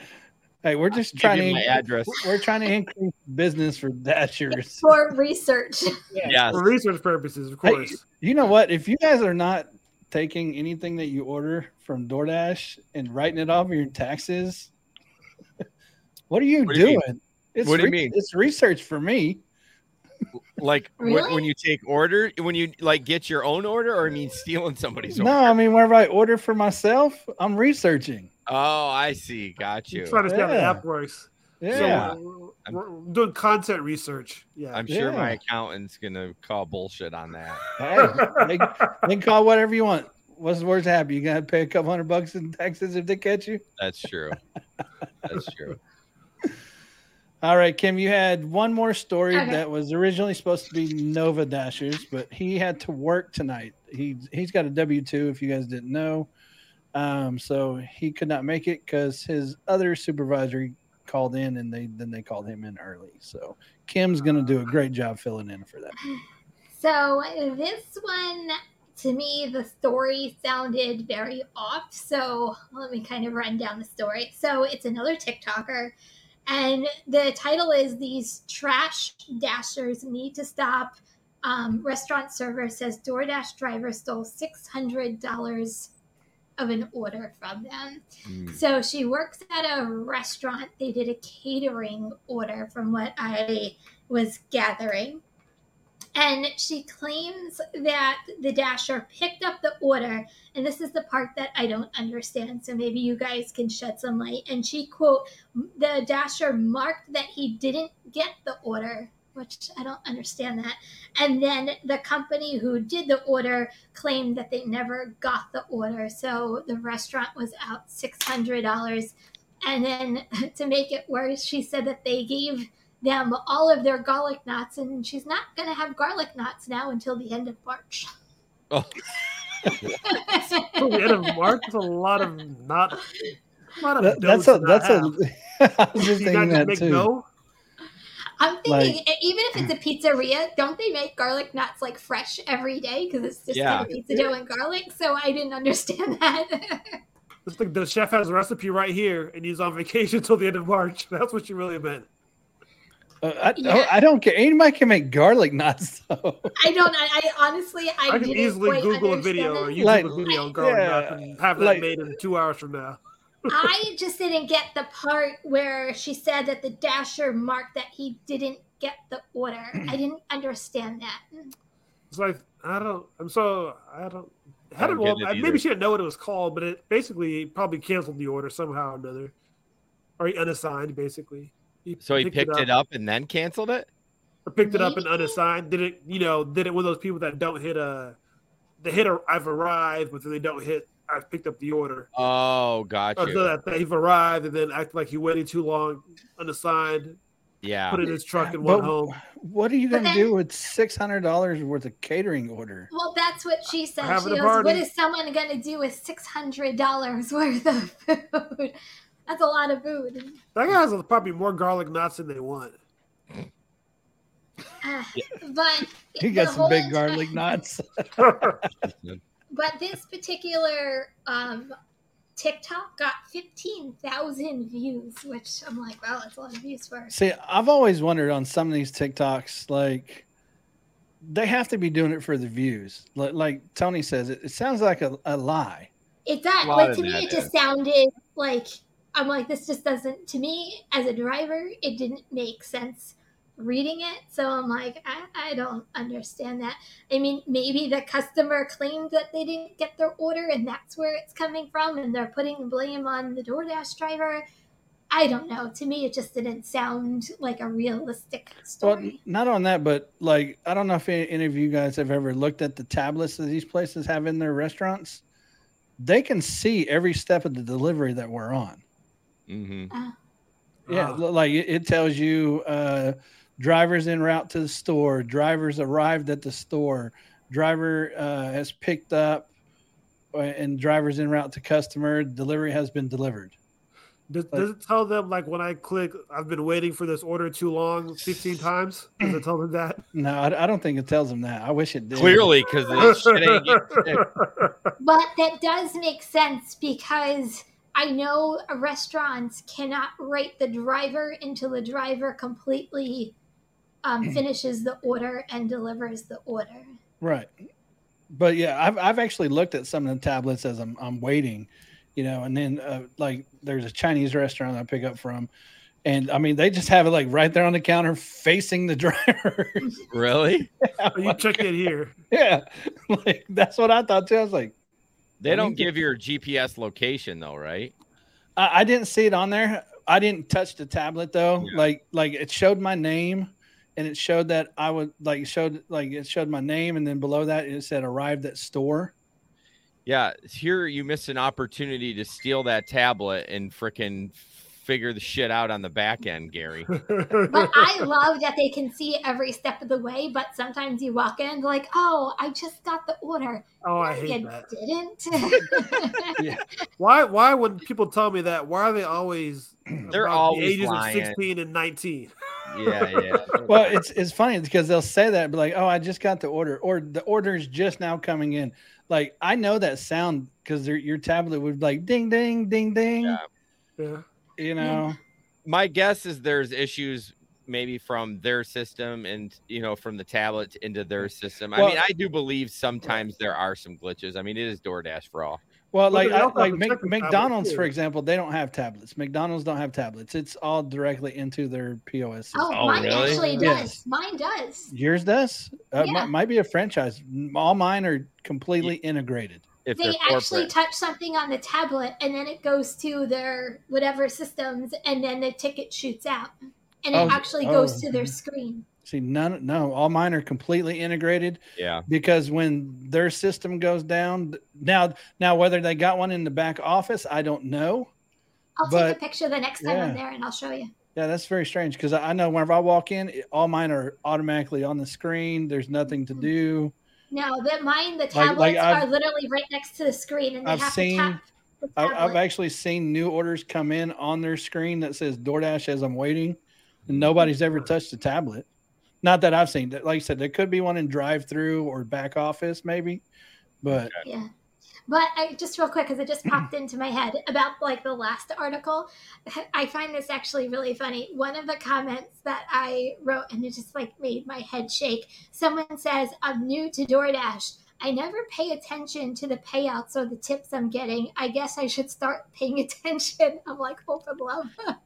Speaker 3: Hey, we're just
Speaker 6: Give
Speaker 3: trying
Speaker 6: you
Speaker 3: to
Speaker 6: my address.
Speaker 3: we're trying to increase business for dashers.
Speaker 5: For research.
Speaker 6: Yes.
Speaker 4: For research purposes, of
Speaker 3: Hey,
Speaker 4: course.
Speaker 3: You know what? If you guys are not taking anything that you order from DoorDash and writing it off of your taxes, what are you
Speaker 6: What do you
Speaker 3: doing? It's
Speaker 6: What do you
Speaker 3: re-
Speaker 6: mean?
Speaker 3: It's research for me.
Speaker 6: Like when,
Speaker 5: Really?
Speaker 6: when you take order, when you like get your own order, or I mean stealing somebody's
Speaker 3: No,
Speaker 6: order.
Speaker 3: I mean whenever I order for myself, I'm researching.
Speaker 6: Oh, I see. Got you.
Speaker 4: Trying to see how the app works.
Speaker 3: Yeah.
Speaker 4: So we're, we're doing content research. Yeah.
Speaker 6: I'm sure my accountant's gonna call bullshit on that.
Speaker 3: hey, they, they call whatever you want. What's the worst happen? You gotta pay a couple hundred bucks in taxes if they catch you.
Speaker 6: That's true. That's true.
Speaker 3: All right, Kim, you had one more story
Speaker 5: Okay.
Speaker 3: that was originally supposed to be Nova Dashers, but he had to work tonight. He he's got a W two, if you guys didn't know. Um, so he could not make it because his other supervisor called in, and they then they called him in early. So Kim's gonna do a great job filling in for that.
Speaker 5: So this one, to me, the story sounded very off. So let me kind of run down the story. So it's another TikToker, and the title is "These Trash Dashers Need to Stop." Um, restaurant server says DoorDash driver stole six hundred dollars of an order from them.
Speaker 6: Mm.
Speaker 5: So she works at a restaurant. They did a catering order, from what I was gathering. And she claims that the dasher picked up the order, and this is the part that I don't understand. So maybe you guys can shed some light. And she quote, the dasher marked that he didn't get the order, which I don't understand that. And then the company who did the order claimed that they never got the order. So the restaurant was out $600. And then to make it worse, she said that they gave them all of their garlic knots, and she's not going to have garlic knots now until the end of March.
Speaker 6: Oh.
Speaker 4: The end of March, that's a lot of not. A lot of
Speaker 3: That- that's a that's a. I was just
Speaker 4: Do you
Speaker 3: thinking
Speaker 4: not
Speaker 3: that
Speaker 4: make
Speaker 3: too.
Speaker 4: dough?
Speaker 5: I'm thinking,
Speaker 3: Like-
Speaker 5: even if it's a pizzeria, don't they make garlic knots like fresh every day? Because it's just
Speaker 6: Yeah.
Speaker 5: kind of pizza dough and garlic. So I didn't understand that.
Speaker 4: It's like the chef has a recipe right here, and he's on vacation till the end of March. That's what you really meant.
Speaker 3: Uh, I,
Speaker 5: Yeah.
Speaker 3: I don't care. Anybody can make garlic knots though.
Speaker 5: I don't. I, I honestly, I,
Speaker 4: I, can
Speaker 5: didn't
Speaker 4: easily
Speaker 5: quite
Speaker 4: Google a
Speaker 5: understand
Speaker 4: video or. YouTube
Speaker 3: Like-
Speaker 4: a video on garlic
Speaker 3: yeah,
Speaker 4: knots and have that
Speaker 3: like-
Speaker 4: made in two hours from now.
Speaker 5: I just didn't get the part where she said that the dasher marked that he didn't get the order. I didn't understand that.
Speaker 4: It's like I don't. I'm so I don't.
Speaker 6: I
Speaker 4: Had well, maybe she didn't know what it was called, but it basically probably canceled the order somehow or another, or he unassigned basically.
Speaker 6: So he picked it up and then canceled it.
Speaker 4: or picked it up and unassigned. Did it, you know, did it with those people that don't hit a, they hit a, I've arrived, but then they don't hit, I've picked up the order.
Speaker 6: Oh, got
Speaker 4: Or
Speaker 6: you.
Speaker 4: so that they've arrived and then act like you waited too long, unassigned.
Speaker 6: Yeah.
Speaker 4: put in his truck and
Speaker 3: But
Speaker 4: went home.
Speaker 3: What are you going to
Speaker 5: then-
Speaker 3: do with six hundred dollars worth of catering order?
Speaker 5: Well, that's what she said. She
Speaker 4: a
Speaker 5: goes, "What is someone going to do with six hundred dollars worth of food? That's a lot of food."
Speaker 4: That guy has probably more garlic knots than they want.
Speaker 5: Uh, but
Speaker 3: You got some big
Speaker 5: whole
Speaker 3: garlic
Speaker 5: time-
Speaker 3: knots.
Speaker 5: But this particular um, TikTok got fifteen thousand views, which I'm like, wow, that's a lot of views for.
Speaker 3: See, I've always wondered on some of these TikToks, like they have to be doing it for the views. Like, like Tony says, it, it sounds like a, a lie.
Speaker 5: It does. Like to me,
Speaker 6: that
Speaker 5: it just sounded like I'm like this just doesn't. To me, as a driver, it didn't make sense reading it. So I'm like, I, I don't understand that. I mean, maybe the customer claimed that they didn't get their order, and that's where it's coming from, and they're putting blame on the DoorDash driver. I don't know. To me, it just didn't sound like a realistic
Speaker 3: Well,
Speaker 5: story.
Speaker 3: not on that, but like I don't know if any of you guys have ever looked at the tablets that these places have in their restaurants. They can see every step of the delivery that we're on.
Speaker 6: Hmm
Speaker 3: Yeah,
Speaker 4: Ah.
Speaker 3: li- like it, it tells you uh, drivers en route to the store, drivers arrived at the store, driver uh, has picked up, uh, and drivers en route to customer. Delivery has been delivered.
Speaker 4: Does, does it tell them like when I click, I've been waiting for this order too long, fifteen times? Does it tell them that?
Speaker 3: No, I, I don't think it tells them that. I wish it did.
Speaker 6: Clearly, because this shit ain't.
Speaker 5: But that does make sense because I know restaurants cannot rate the driver until the driver completely um, finishes the order and delivers the order.
Speaker 3: Right. But yeah, I've I've actually looked at some of the tablets as I'm I'm waiting, you know, and then uh, like there's a Chinese restaurant I pick up from, and I mean they just have it like right there on the counter facing the driver.
Speaker 6: Really?
Speaker 4: Oh, you took it here.
Speaker 3: yeah, like that's what I thought too. I was like,
Speaker 6: They don't give your GPS location though, right?
Speaker 3: I, I didn't see it on there. I didn't touch the tablet though.
Speaker 6: Yeah.
Speaker 3: Like like it showed my name, and it showed that I would like it showed like it showed my name, and then below that it said arrived at store.
Speaker 6: Yeah, here you missed an opportunity to steal that tablet and frickin' figure the shit out on the back end, Gary.
Speaker 5: But I love that they can see every step of the way. But sometimes you walk in, like, "Oh, I just got the order."
Speaker 4: oh, I
Speaker 5: you
Speaker 4: hate that.
Speaker 5: didn't.
Speaker 4: Why? Why when people tell me that? Why are they always?
Speaker 6: They're
Speaker 4: about
Speaker 6: always
Speaker 4: the ages
Speaker 6: lying.
Speaker 4: of sixteen and nineteen.
Speaker 6: Yeah, yeah.
Speaker 3: Well, it's it's funny because they'll say that, but like, oh, I just got the order, or the order is just now coming in. Like I know that sound because your tablet would be like ding ding ding ding.
Speaker 6: Yeah.
Speaker 4: Yeah.
Speaker 3: You know,
Speaker 6: my guess is there's issues maybe from their system and you know from the tablet into their system. I mean, I do believe sometimes there are some glitches. I mean, it is DoorDash for all.
Speaker 3: Well,
Speaker 4: Well,
Speaker 3: like I, like
Speaker 4: have to
Speaker 3: Mc,
Speaker 4: check the tablet,
Speaker 3: McDonald's, for example, they don't have tablets. McDonald's don't have tablets. It's all directly into their POS. System.
Speaker 5: oh,
Speaker 6: Oh,
Speaker 5: mine
Speaker 6: really?
Speaker 5: actually does.
Speaker 3: Yes.
Speaker 5: Mine does.
Speaker 3: Yours does. Uh,
Speaker 5: Yeah.
Speaker 3: might, might be a franchise. All mine are completely integrated.
Speaker 6: If
Speaker 5: they actually touch something on the tablet and then it goes to their whatever systems and then the ticket shoots out and it
Speaker 3: Oh,
Speaker 5: actually goes
Speaker 3: oh,
Speaker 5: to their screen
Speaker 3: See, none, no, all mine are completely integrated.
Speaker 6: yeah.
Speaker 3: because when their system goes down now now whether they got one in the back office i don't know.
Speaker 5: I'll
Speaker 3: But-
Speaker 5: take a picture the next time
Speaker 3: yeah.
Speaker 5: i'm there and i'll show you.
Speaker 3: Yeah that's very strange because I, I know whenever i walk in it, all mine are automatically on the screen. There's nothing to mm-hmm. do.
Speaker 5: No that mine the
Speaker 3: like
Speaker 5: tablets
Speaker 3: I've-
Speaker 5: are literally right next to the screen and they
Speaker 3: I've
Speaker 5: have
Speaker 3: seen-
Speaker 5: to tap the
Speaker 3: I, i've actually seen new orders come in on their screen that says doordash as i'm waiting and nobody's ever mm-hmm. touched the tablet not that i've seen like i said there could be one in drive through or back office maybe but
Speaker 5: Yeah. But I, just real quick, because it just popped into my head about like the last article, I find this actually really funny. One of the comments that I wrote, and it just like made my head shake. Someone says, "I'm new to DoorDash. I never pay attention to the payouts or the tips I'm getting. I guess I should start paying attention." I'm like, "Oh, for love!"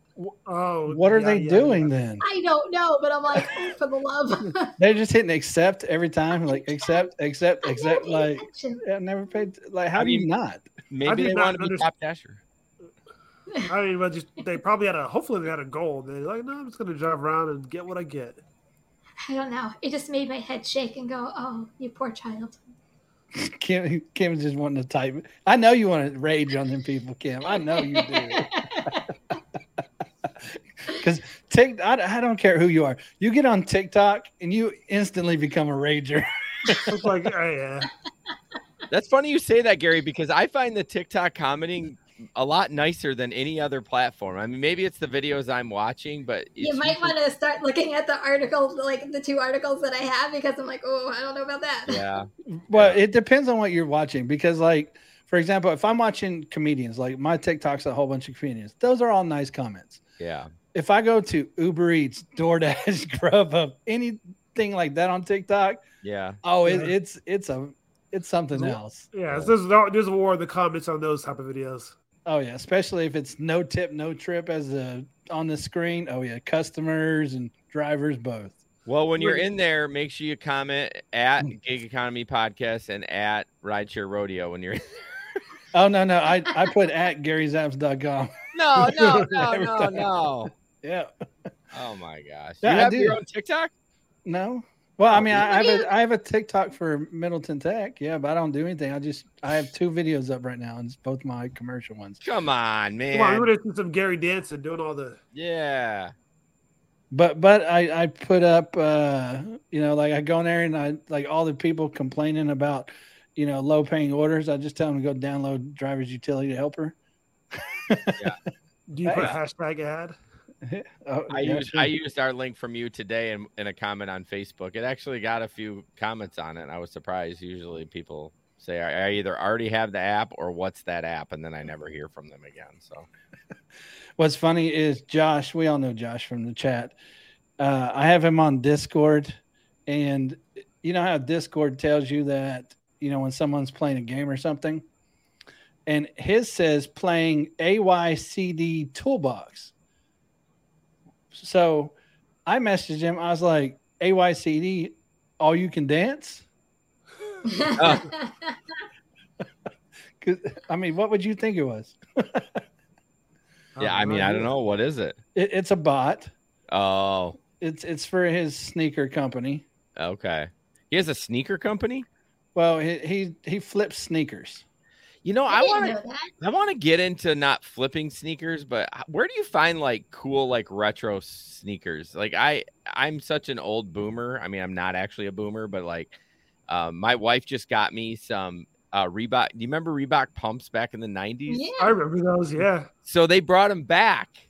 Speaker 4: Oh,
Speaker 3: what are
Speaker 4: yeah,
Speaker 3: they
Speaker 4: yeah,
Speaker 3: doing
Speaker 4: yeah.
Speaker 3: then
Speaker 5: I don't know, but I'm like, "Oh, for the love!"
Speaker 3: they're just hitting accept every time like accept accept
Speaker 5: I
Speaker 3: accept
Speaker 5: pay
Speaker 3: like
Speaker 5: attention.
Speaker 3: I never paid. Like, how
Speaker 6: I
Speaker 3: do you not?
Speaker 6: Maybe they
Speaker 4: not
Speaker 6: want to be
Speaker 4: understand-
Speaker 6: top dasher.
Speaker 4: I mean, but just they probably had a. Hopefully, they had a goal. They're like, no, I'm just gonna drive around and get what I get.
Speaker 5: I don't know. It just made my head shake and go, "Oh, you poor child."
Speaker 3: Kim, Kim's just wanting to type. I know you want to rage on them people, Kim. I know you do. Because Tik, I, I don't care who you are. You get on TikTok and you instantly become a rager.
Speaker 4: It's like, oh, yeah.
Speaker 6: That's funny you say that, Gary, because I find the TikTok commenting a lot nicer than any other platform. I mean, maybe it's the videos I'm watching, but
Speaker 5: You might want to start looking at the articles, like the two articles that I have, because I'm like, oh, I don't know about that.
Speaker 6: Yeah,
Speaker 3: Well, it depends on what you're watching because, like, for example, if I'm watching comedians, like my TikTok's a whole bunch of comedians, those are all nice comments.
Speaker 6: yeah.
Speaker 3: If I go to Uber Eats, DoorDash, Grubhub, anything like that on TikTok,
Speaker 6: Yeah.
Speaker 3: oh, it,
Speaker 4: Yeah.
Speaker 3: it's it's a it's something else.
Speaker 4: Yeah, so there's, no- there's a war in the comments on those type of videos.
Speaker 3: Oh yeah, especially if it's no tip, no trip as a on the screen. Oh yeah, customers and drivers both.
Speaker 6: Well, when you're in there, make sure you comment at mm. Gig Economy Podcast and at Rideshare Rodeo when you're. in there.
Speaker 3: Oh no, no, I I put at GaryZaps.com.
Speaker 6: No, no, no, no, no.
Speaker 3: Yeah,
Speaker 6: Oh my gosh!
Speaker 3: Yeah, I
Speaker 6: you have
Speaker 3: do.
Speaker 6: your own TikTok?
Speaker 3: no. Well, I mean, I, I have
Speaker 5: really?
Speaker 3: a I have a TikTok for Middleton Tech. Yeah, but I don't do anything. I just I have two videos up right now, and it's both my commercial ones.
Speaker 6: Come on, man.
Speaker 4: Come on, we would have seen some Gary Danson doing all the.
Speaker 6: yeah.
Speaker 3: But but I I put up uh you know like I go in there and I like all the people complaining about you know low paying orders. I just tell them to go download driver's utility helper.
Speaker 4: Do you put a hashtag ad?
Speaker 3: Oh,
Speaker 6: I
Speaker 3: yeah,
Speaker 6: used
Speaker 3: sure.
Speaker 6: I used our link from you today in, in a comment on Facebook. It actually got a few comments on it. and I was surprised. Usually people say I, I either already have the app or what's that app, and then I never hear from them again. So
Speaker 3: What's funny is Josh. We all know Josh from the chat. Uh, I have him on Discord, and you know how Discord tells you that you know when someone's playing a game or something, and his says playing AYCD Toolbox. So I messaged him. I was like, AYCD, all you can dance. Cause I mean, what would you think it was?
Speaker 6: yeah, I mean I don't know what is it.
Speaker 3: It, it's a bot.
Speaker 6: Oh,
Speaker 3: It's it's for his sneaker company.
Speaker 6: okay. He has a sneaker company.
Speaker 3: Well, he he, he flips sneakers.
Speaker 6: You know,
Speaker 5: I
Speaker 6: I want to. I want to get into not flipping sneakers, but where do you find like cool like retro sneakers? Like I I'm such an old boomer. I mean, I'm not actually a boomer, but like um, my wife just got me some uh Reebok. Do you remember Reebok pumps back in the 90s?
Speaker 5: Yeah.
Speaker 4: I remember those. Yeah.
Speaker 6: So they brought them back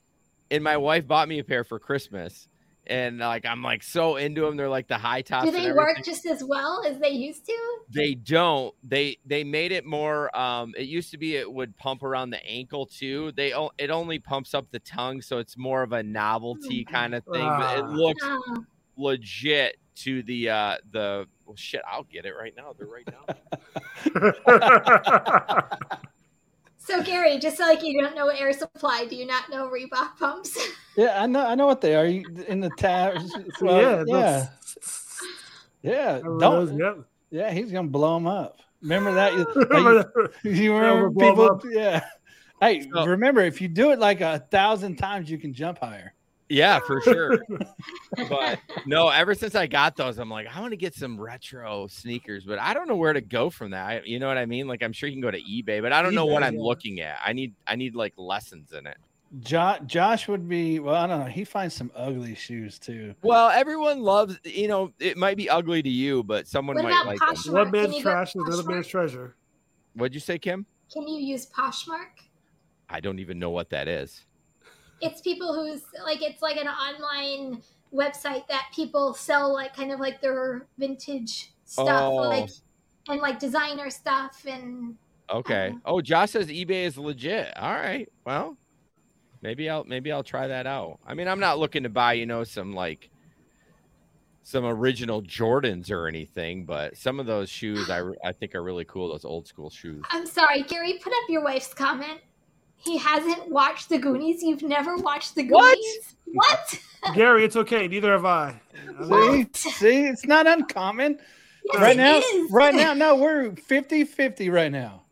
Speaker 6: and my wife bought me a pair for Christmas. And like I'm like so into them. They're like the high tops.
Speaker 5: Do they work just as well as they used to?
Speaker 6: They don't. They they made it more. Um, it used to be it would pump around the ankle too. They o- it only pumps up the tongue, so it's more of a novelty kind of thing. But it looks
Speaker 5: Oh.
Speaker 6: legit to the uh the well, shit. I'll get it right now. They're right now.
Speaker 5: So Gary, just like you don't know air supply, do you not know Reebok pumps?
Speaker 3: Yeah, I know I know what they are. You in the tabs.
Speaker 4: yeah.
Speaker 3: Well, yeah,
Speaker 4: those-
Speaker 3: yeah. Don't.
Speaker 4: those, yep.
Speaker 3: Yeah, he's gonna blow them up. Remember that? You,
Speaker 4: Remember that?
Speaker 3: you remember
Speaker 4: we'll blow 'em
Speaker 3: people? Yeah. Hey,
Speaker 6: So-
Speaker 3: remember if you do it like a thousand times, you can jump higher.
Speaker 6: Yeah, for sure. but no, ever since I got those, I'm like, I want to get some retro sneakers, but I don't know where to go from that. I, you know what I mean? Like, I'm sure you can go to eBay, but I don't know what
Speaker 4: eBay,
Speaker 6: I'm
Speaker 4: yeah.
Speaker 6: looking at. I need I need like lessons in it.
Speaker 3: Josh, Josh would be well. I don't know. He finds some ugly shoes too.
Speaker 6: Well, everyone loves, you know, it might be ugly to you, but someone
Speaker 5: What
Speaker 6: might
Speaker 5: about
Speaker 6: like them.
Speaker 5: Poshmark?
Speaker 4: One
Speaker 5: Can
Speaker 4: man's
Speaker 5: you
Speaker 4: trash is another man's treasure.
Speaker 6: What'd you say, Kim?
Speaker 5: Can you use Poshmark?
Speaker 6: I don't even know what that is.
Speaker 5: It's people who's like it's like an online website that people sell like kind of like their vintage stuff,
Speaker 6: Oh.
Speaker 5: like and like designer stuff and
Speaker 6: Okay.
Speaker 5: Uh-huh.
Speaker 6: Oh, Josh says eBay is legit. All right. Well, maybe I'll maybe I'll try that out. I mean, I'm not looking to buy, you know, some like some original Jordans or anything, but some of those shoes I, I think are really cool. Those old school shoes.
Speaker 5: I'm sorry, Gary, put up your wife's comment. He hasn't watched the Goonies. You've never watched the Goonies. What? What?
Speaker 4: Gary, it's okay. Neither have I. I
Speaker 3: See, see, it's not uncommon.
Speaker 5: Yes,
Speaker 3: right now,
Speaker 5: is.
Speaker 3: right now, no, we're 50-50 right now.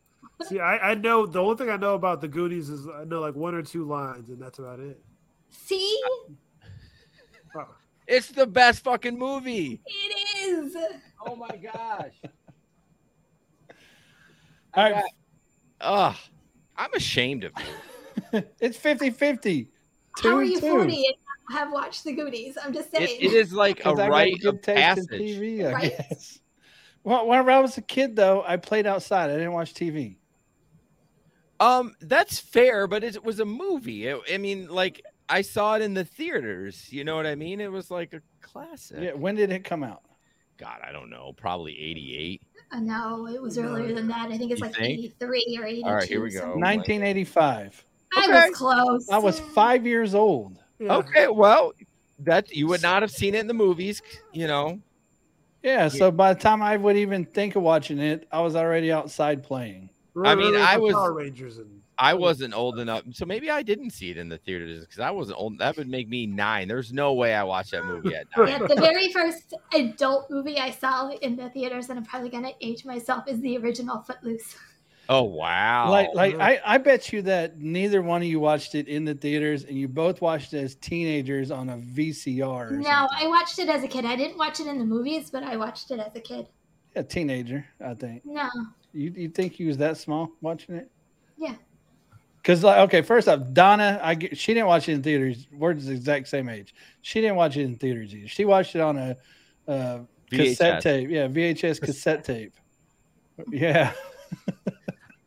Speaker 4: See, I, I know the only thing I know about the Goonies is I know like one or two lines, and that's about it.
Speaker 5: See,
Speaker 4: Oh,
Speaker 6: It's the best fucking movie.
Speaker 5: it is.
Speaker 6: Oh my gosh.
Speaker 3: All right,
Speaker 6: Ugh. I'm ashamed of you.
Speaker 3: it's 50-50. Two
Speaker 5: How are you
Speaker 3: two.
Speaker 5: 40 and have watched the Goonies? I'm just
Speaker 6: It,
Speaker 5: saying.
Speaker 6: it is like a
Speaker 3: I got
Speaker 6: rite of passage.
Speaker 3: TV, I
Speaker 5: Right.
Speaker 3: guess. Well, whenever I was a kid, though, I played outside. I didn't watch TV.
Speaker 6: Um, that's fair, but it was a movie. It- I mean, like I saw it in the theaters. You know what I mean? It was like a classic.
Speaker 3: Yeah. When did it come out?
Speaker 6: God, I don't know. Probably '88.
Speaker 5: Uh, no, it was earlier than that. I think it's
Speaker 6: You
Speaker 5: like
Speaker 6: think?
Speaker 5: 83 or 82.
Speaker 6: All right, here we go.
Speaker 5: something.
Speaker 3: 1985.
Speaker 5: I
Speaker 6: Okay.
Speaker 5: was close.
Speaker 3: I was five years old.
Speaker 4: Yeah.
Speaker 6: Okay, well, that you would not have seen it in the movies. You know.
Speaker 3: Yeah. So by the time I would even think of watching it, I was already outside playing.
Speaker 6: I mean, I was-
Speaker 4: Power Rangers and
Speaker 6: I oh, wasn't old enough, so maybe I didn't see it in the theaters because I wasn't old. That would make me nine. There's no way I watched that movie at nine.
Speaker 5: Yeah, the very first adult movie I saw in the theaters, and I'm probably gonna age myself, is the original Footloose.
Speaker 6: Oh wow!
Speaker 3: Like, like I, I bet you that neither one of you watched it in the theaters, and you both watched it as teenagers on a VCR. Or
Speaker 5: No,
Speaker 3: something.
Speaker 5: I watched it as a kid. I didn't watch it in the movies, but I watched it as a kid.
Speaker 3: a teenager, I think.
Speaker 5: No,
Speaker 3: You you think you was that small watching it?
Speaker 5: Yeah.
Speaker 3: Because like, okay, first off, Donna, I get, she didn't watch it in theaters. We're the exact same age. She didn't watch it in theaters either. She watched it on a uh, cassette tape. Yeah, VHS cassette tape. Yeah.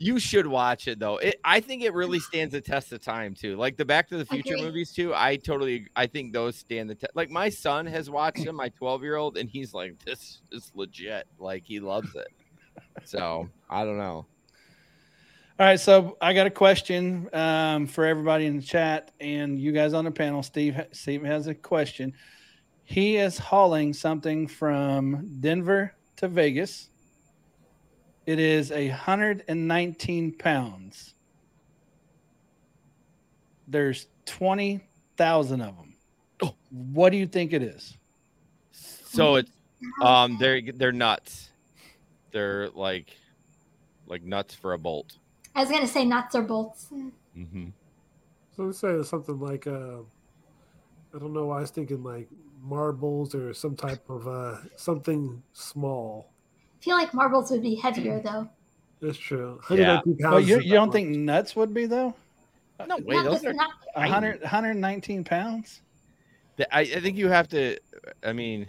Speaker 6: You should watch it though. It, I think it really stands the test of time too. Like the Back to the Future
Speaker 5: Agree.
Speaker 6: movies too. I totally, I think those stand the test. Like my son has watched them, my twelve year old, and he's like, "This is legit." Like he loves it. So I don't know.
Speaker 3: All right, so I got a question um, for everybody in the chat and you guys on the panel. Steve, Steve has a question. He is hauling something from Denver to Vegas. It is a hundred and nineteen pounds. There's twenty thousand of them.
Speaker 6: Oh.
Speaker 3: What do you think it is?
Speaker 6: So it's um, they're they're nuts. They're like like nuts for a bolt.
Speaker 5: I was gonna say nuts or bolts.
Speaker 6: Mm-hmm.
Speaker 4: So let's say something like uh, I don't know. I was thinking like marbles or some type of uh, something small.
Speaker 5: I feel like marbles would be heavier though.
Speaker 4: That's true.
Speaker 6: Yeah.
Speaker 4: 119
Speaker 3: Well, you, you don't
Speaker 4: about
Speaker 3: think nuts would be though?
Speaker 6: No way,
Speaker 5: Not
Speaker 6: those are.
Speaker 5: not-
Speaker 3: hundred, 119 pounds?
Speaker 6: I, I think you have to. I mean,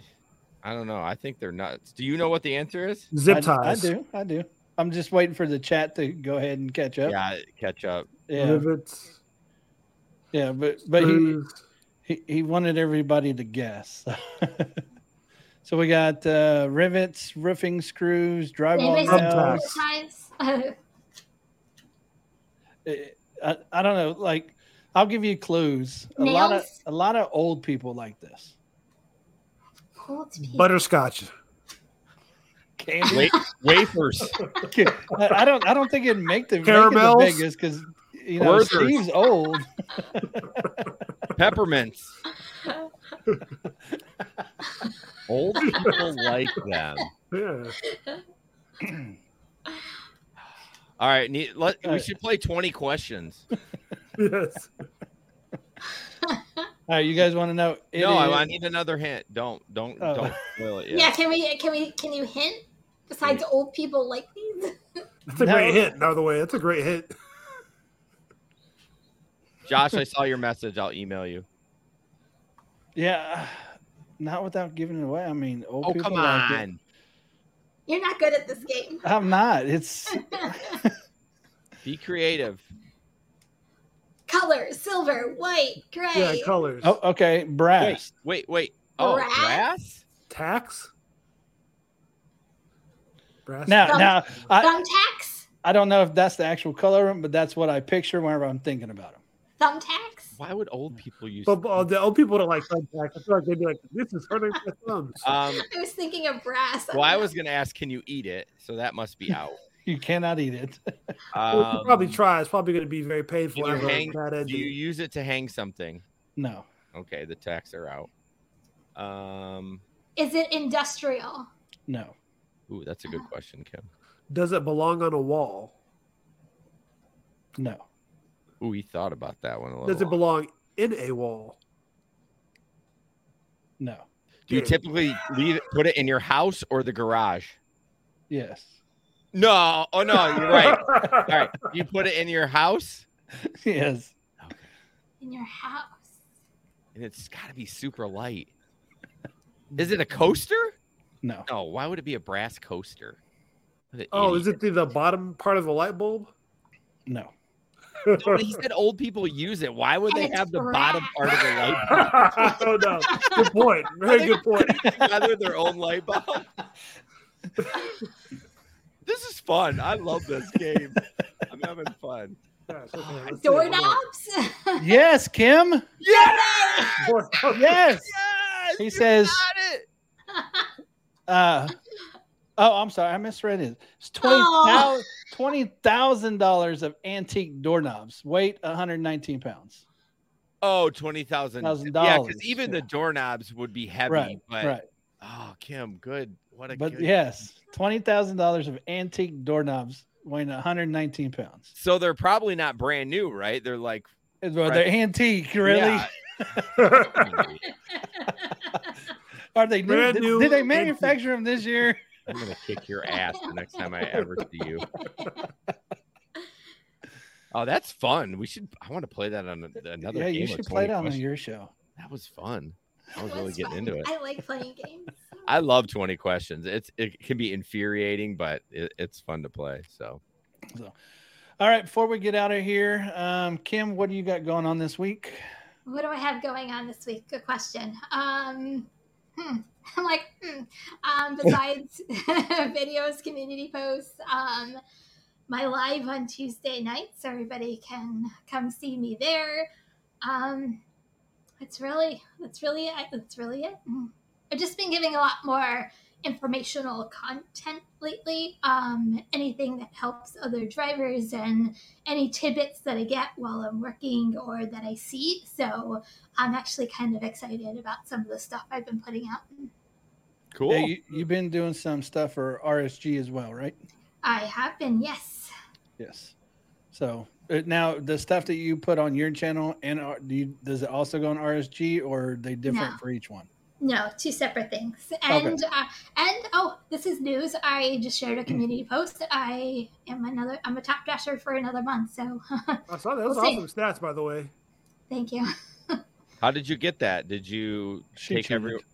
Speaker 6: I don't know. I think they're nuts. Do you know what the answer is?
Speaker 4: right. zip
Speaker 3: I,
Speaker 4: ties.
Speaker 3: I do. I do. I'm just waiting for the chat to go ahead and catch up.
Speaker 6: Yeah, catch up.
Speaker 3: Yeah.
Speaker 4: Rivets.
Speaker 3: Yeah, but but he, he he wanted everybody to guess. so we got uh, rivets, roofing screws, drywall
Speaker 5: Anybody
Speaker 3: nails. I, I don't know. Like, I'll give you clues. A lot of a lot of old people like this.
Speaker 5: Old people.
Speaker 4: butterscotch.
Speaker 3: Candy.
Speaker 6: Wa- wafers.
Speaker 3: I, I don't. I don't think it'd make the make it
Speaker 4: Caramels?
Speaker 3: the biggest because you know
Speaker 6: Werther's.
Speaker 3: Steve's old.
Speaker 6: Peppermints. Old people like them.
Speaker 4: Yeah.
Speaker 6: All right, need, let, we
Speaker 3: Alright.
Speaker 6: should play 20 questions.
Speaker 4: Yes.
Speaker 3: All right, you guys want to know? It
Speaker 6: no, I,
Speaker 3: is-
Speaker 6: I need another hint. Don't don't
Speaker 3: Oh.
Speaker 6: don't spoil it yet.
Speaker 5: Yeah, can we can we can you hint? Besides old people like these?
Speaker 4: That's a
Speaker 3: No.
Speaker 4: great hit. By the way, that's a great hit.
Speaker 6: Josh, I saw your message. I'll email you.
Speaker 3: Yeah, not without giving it away. I mean, old
Speaker 6: Oh,
Speaker 3: people
Speaker 6: come
Speaker 3: like it.
Speaker 6: on.
Speaker 5: You're not good at this game.
Speaker 3: I'm not. It's
Speaker 6: Be creative.
Speaker 5: Color, silver, white, gray.
Speaker 4: Yeah, colors.
Speaker 3: oh, okay.
Speaker 6: Wait,
Speaker 3: Brass.
Speaker 6: wait, wait. Oh,
Speaker 5: Brass?
Speaker 6: brass?
Speaker 4: Tax. Brass.
Speaker 3: Now,
Speaker 5: Thumb-
Speaker 3: now I,
Speaker 5: Thumbtacks?
Speaker 3: I don't know if that's the actual color of them, but that's what I picture whenever I'm thinking about them.
Speaker 5: Thumbtacks?
Speaker 6: Why would old people use
Speaker 4: But, but the old people don't like thumbtacks. I feel like they'd be like, "This is hurting my thumbs."
Speaker 6: Um,
Speaker 5: I was thinking of brass.
Speaker 6: well, I was going to ask, can you eat it? So that must be out.
Speaker 3: You cannot eat it.
Speaker 4: Well, if
Speaker 6: Um,
Speaker 4: you probably try. It's probably going to be very painful.
Speaker 6: You hang, do you use it to hang something?
Speaker 3: No.
Speaker 6: Okay, the tacks are out. Um,
Speaker 5: Is it industrial?
Speaker 3: No.
Speaker 6: Ooh, that's a good question, Kim.
Speaker 4: Does it belong on a wall?
Speaker 3: No.
Speaker 6: Ooh, he thought about that one a little.
Speaker 4: Does it belong in a wall?
Speaker 3: No.
Speaker 6: Do you typically leave it, put it in your house or the garage?
Speaker 3: Yes.
Speaker 6: No. Oh no, you're right. All right. You put it in your house?
Speaker 3: yes.
Speaker 5: In your house?
Speaker 6: and it's got to be super light. Is it a coaster?
Speaker 3: No.
Speaker 6: No. Why would it be a brass coaster? What an
Speaker 4: Oh, is it the, the bottom part of the light bulb?
Speaker 3: No.
Speaker 6: No, he said old people use it. Why would they
Speaker 5: It's
Speaker 6: have the bottom part of the light
Speaker 4: I don't know. Good point. Very good point.
Speaker 6: bulb rather their own light bulb? this is fun. I love this game. I'm having fun.
Speaker 4: Gosh, okay, let's see what we got.
Speaker 5: Doorknobs.
Speaker 3: Yes, Kim.
Speaker 6: Yes!
Speaker 3: Yes.
Speaker 6: Yes!
Speaker 3: He
Speaker 6: You
Speaker 3: says-
Speaker 6: got it.
Speaker 3: Uh, oh, I'm sorry, I misread it. It's twenty
Speaker 5: Oh.
Speaker 3: thousand twenty thousand dollars of antique doorknobs, weight 119 pounds.
Speaker 6: Oh, twenty thousand.
Speaker 3: $1,000,
Speaker 6: Yeah, because even
Speaker 3: yeah.
Speaker 6: the doorknobs would be heavy.
Speaker 3: Right,
Speaker 6: but
Speaker 3: right.
Speaker 6: oh, Kim, good. What a
Speaker 3: But
Speaker 6: good.
Speaker 3: yes, twenty thousand dollars of antique doorknobs weighing 119 pounds.
Speaker 6: So they're probably not brand new, right? They're like
Speaker 3: Well,
Speaker 6: Right.
Speaker 3: they're antique, really?
Speaker 6: Yeah.
Speaker 3: Are they new? Did,
Speaker 4: new
Speaker 3: did they
Speaker 4: antique.
Speaker 3: manufacture them this year?
Speaker 6: I'm gonna kick your ass the next time I ever see you. Oh, that's fun. We should. I want to play that on another.
Speaker 3: yeah,
Speaker 6: game
Speaker 3: you should play it
Speaker 6: 20
Speaker 3: on your show.
Speaker 6: That was fun. I was
Speaker 5: It
Speaker 6: really
Speaker 5: was
Speaker 6: getting
Speaker 5: fun.
Speaker 6: into it.
Speaker 5: I like playing games.
Speaker 6: I love 20 questions. It's it can be infuriating, but it, it's fun to play. So
Speaker 3: All right, before we get out of here, um, Kim, what do you got going on this week?
Speaker 5: What do I have going on this week? Good question. Um, hmm. I'm like, hmm. um, besides videos, community posts, um, my live on Tuesday nights, everybody can come see me there. Um, it's really, that's really. That's really it. Mm. I've just been giving a lot more informational content lately. Um, anything that helps other drivers and any tidbits that I get while I'm working or that I see. So I'm actually kind of excited about some of the stuff I've been putting out.
Speaker 6: cool.
Speaker 3: Yeah, you, you've been doing some stuff for RSG as well, right?
Speaker 5: I have been, yes.
Speaker 3: Yes. So uh, now the stuff that you put on your channel and uh, do you, does it also go on RSG or are they different
Speaker 5: No.
Speaker 3: for each one?
Speaker 5: No, two separate things. And uh, and oh, this is news. I just shared a community post. I am another. I'm a top dasher for another month. So
Speaker 4: I saw that. Those
Speaker 5: We'll see.
Speaker 4: awesome stats, by the way.
Speaker 5: thank you.
Speaker 6: How did you get that? Did you
Speaker 3: She
Speaker 6: take every?
Speaker 3: cheated.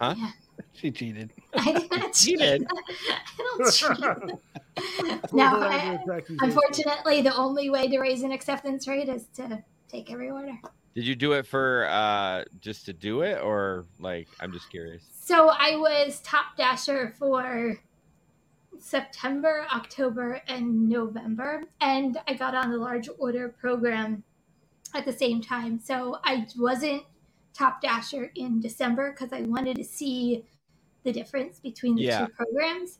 Speaker 6: Huh?
Speaker 5: Yeah.
Speaker 3: She cheated.
Speaker 5: I did not cheat.
Speaker 6: cheated.
Speaker 5: I don't cheat. no, I, unfortunately, the only way to raise an acceptance rate is to take every order.
Speaker 6: Did you do it for uh just to do it, or like? I'm just curious.
Speaker 5: So I was top dasher for September, October, and November, and I got on the large order program at the same time. So I wasn't top dasher in December because I wanted to see the difference between the
Speaker 6: Yeah.
Speaker 5: two programs.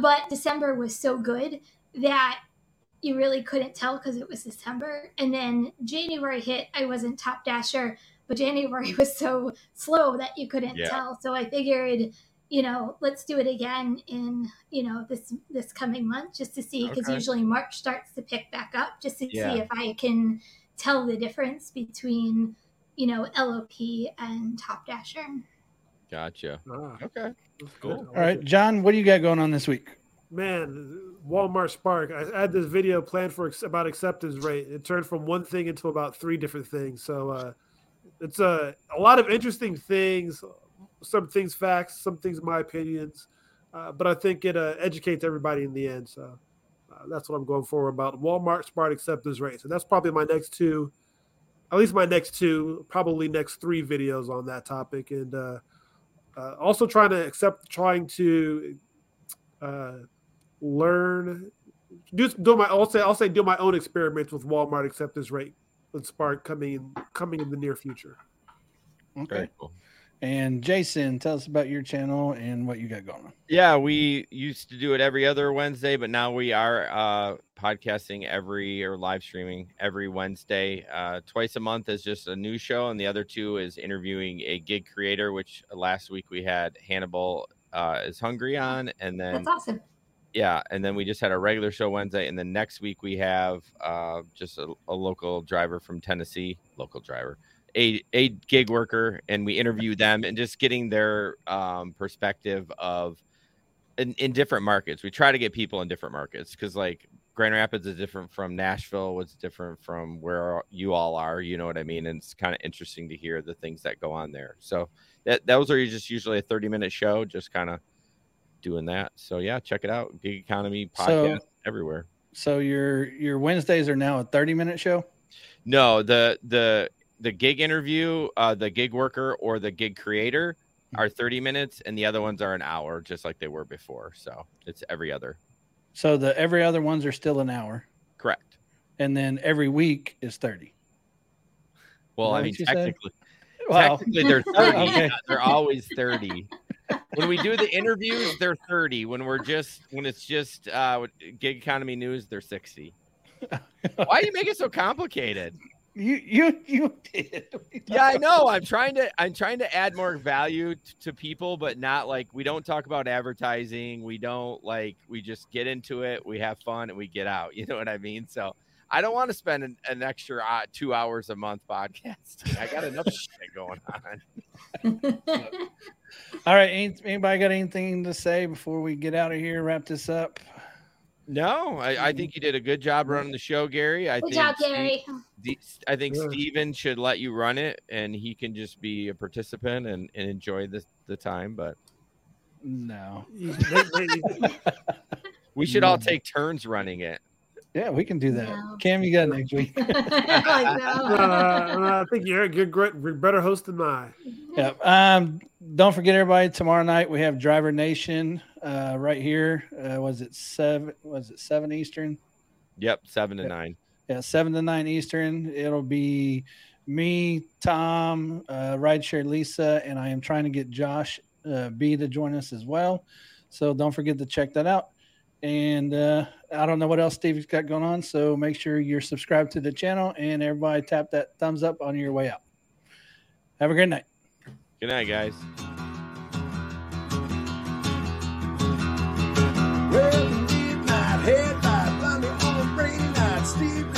Speaker 5: But December was so good that you really couldn't tell because it was December. And then January hit, I wasn't top dasher, but January was so slow that you couldn't
Speaker 6: Yeah.
Speaker 5: tell. So I figured, you know, let's do it again in, you know, this this coming month just to see because
Speaker 6: Okay.
Speaker 5: usually March starts to pick back up just to
Speaker 6: Yeah.
Speaker 5: see if I can tell the difference between, you know, LOP and Top Dasher.
Speaker 6: Gotcha.
Speaker 4: Ah,
Speaker 6: Okay.
Speaker 4: that's
Speaker 6: Cool.
Speaker 4: good. I
Speaker 3: All
Speaker 4: like
Speaker 3: right,
Speaker 4: it.
Speaker 3: John, what do you got going on this week?
Speaker 4: Man, Walmart Spark. I had this video planned for about acceptance rate. It turned from one thing into about three different things. So uh, it's a a lot of interesting things. Some things facts, some things my opinions. Uh, but I think it uh, educates everybody in the end. So uh, that's what I'm going for about Walmart Spark acceptance rate. So that's probably my next two, at least my next two, probably next three videos on that topic. And uh, uh, also trying to accept, trying to learn do do my I'll say I'll say do my own experiments with Walmart acceptance rate with Spark coming in coming in the near future.
Speaker 6: Very cool.
Speaker 3: And Jason, tell us about your channel and what you got going on.
Speaker 6: Yeah, we used to do it every other Wednesday, but now we are uh, podcasting every or live streaming every Wednesday. Uh, twice a month is just a new show, and the other two is interviewing a gig creator. Which last week we had Hannibal uh, is hungry on, and then
Speaker 5: That's awesome.
Speaker 6: Yeah, and then we just had a regular show Wednesday, and then next week we have uh, just a, a local driver from Tennessee, local driver, a a gig worker, and we interview them and just getting their um, perspective of in, in different markets. We try to get people in different markets because like Grand Rapids is different from Nashville. What's different from where you all are? You know what I mean? And it's kind of interesting to hear the things that go on there. So that those are just usually a thirty minute show, just kind of doing that. So yeah, check it out. Gig Economy podcast
Speaker 3: So-
Speaker 6: everywhere.
Speaker 3: So your your Wednesdays are now a 30 minute show?
Speaker 6: No, the the the gig interview, uh, the gig worker or the gig creator are 30 minutes and the other ones are an hour, just like they were before. So it's every other.
Speaker 3: So the every other ones are still an hour.
Speaker 6: Correct.
Speaker 3: And then every week is 30.
Speaker 6: Well, I mean,
Speaker 3: you said?
Speaker 6: technically,
Speaker 3: Wow.
Speaker 6: technically they're 30.
Speaker 3: Okay.
Speaker 6: They're always 30. When we do the interviews, they're 30. When we're just when it's just uh gig economy news, they're 60. Why do you make it so complicated?
Speaker 3: You you you did.
Speaker 6: yeah i know i'm trying to i'm trying to add more value t- to people but not like we don't talk about advertising we don't like we just get into it we have fun and we get out you know what i mean so i don't want to spend an, an extra uh, two hours a month podcasting i got enough shit going on
Speaker 3: All right. Any, anybody got anything to say before we get out of here? Wrap this up.
Speaker 6: no I, I think you did a good job running the show gary i
Speaker 5: Good
Speaker 6: think
Speaker 5: job, Gary.
Speaker 6: Ste- i think
Speaker 4: Yeah.
Speaker 6: steven should let you run it and he can just be a participant and, and enjoy the, the time but
Speaker 3: No.
Speaker 4: You- they- they-
Speaker 6: we should all take turns running it
Speaker 3: Yeah, we can do that.
Speaker 5: No.
Speaker 3: Cam, you got next week.
Speaker 5: like,
Speaker 4: uh. I think you're you're great. You're better host than I.
Speaker 3: Yeah. Um, don't forget, everybody. Tomorrow night we have Driver Nation uh, right here. Uh, was it seven? Was it seven Eastern?
Speaker 6: Yep, seven to
Speaker 3: Yeah.
Speaker 6: nine.
Speaker 3: Yeah, seven to nine Eastern. It'll be me, Tom, uh, Rideshare Lisa, and I am trying to get Josh uh, B to join us as well. So don't forget to check that out. And uh, I don't know what else Steve's got going on. So make sure you're subscribed to the channel and everybody tap that thumbs up on your way out. Have a great night.
Speaker 6: Good night, guys. Well, night, Steve.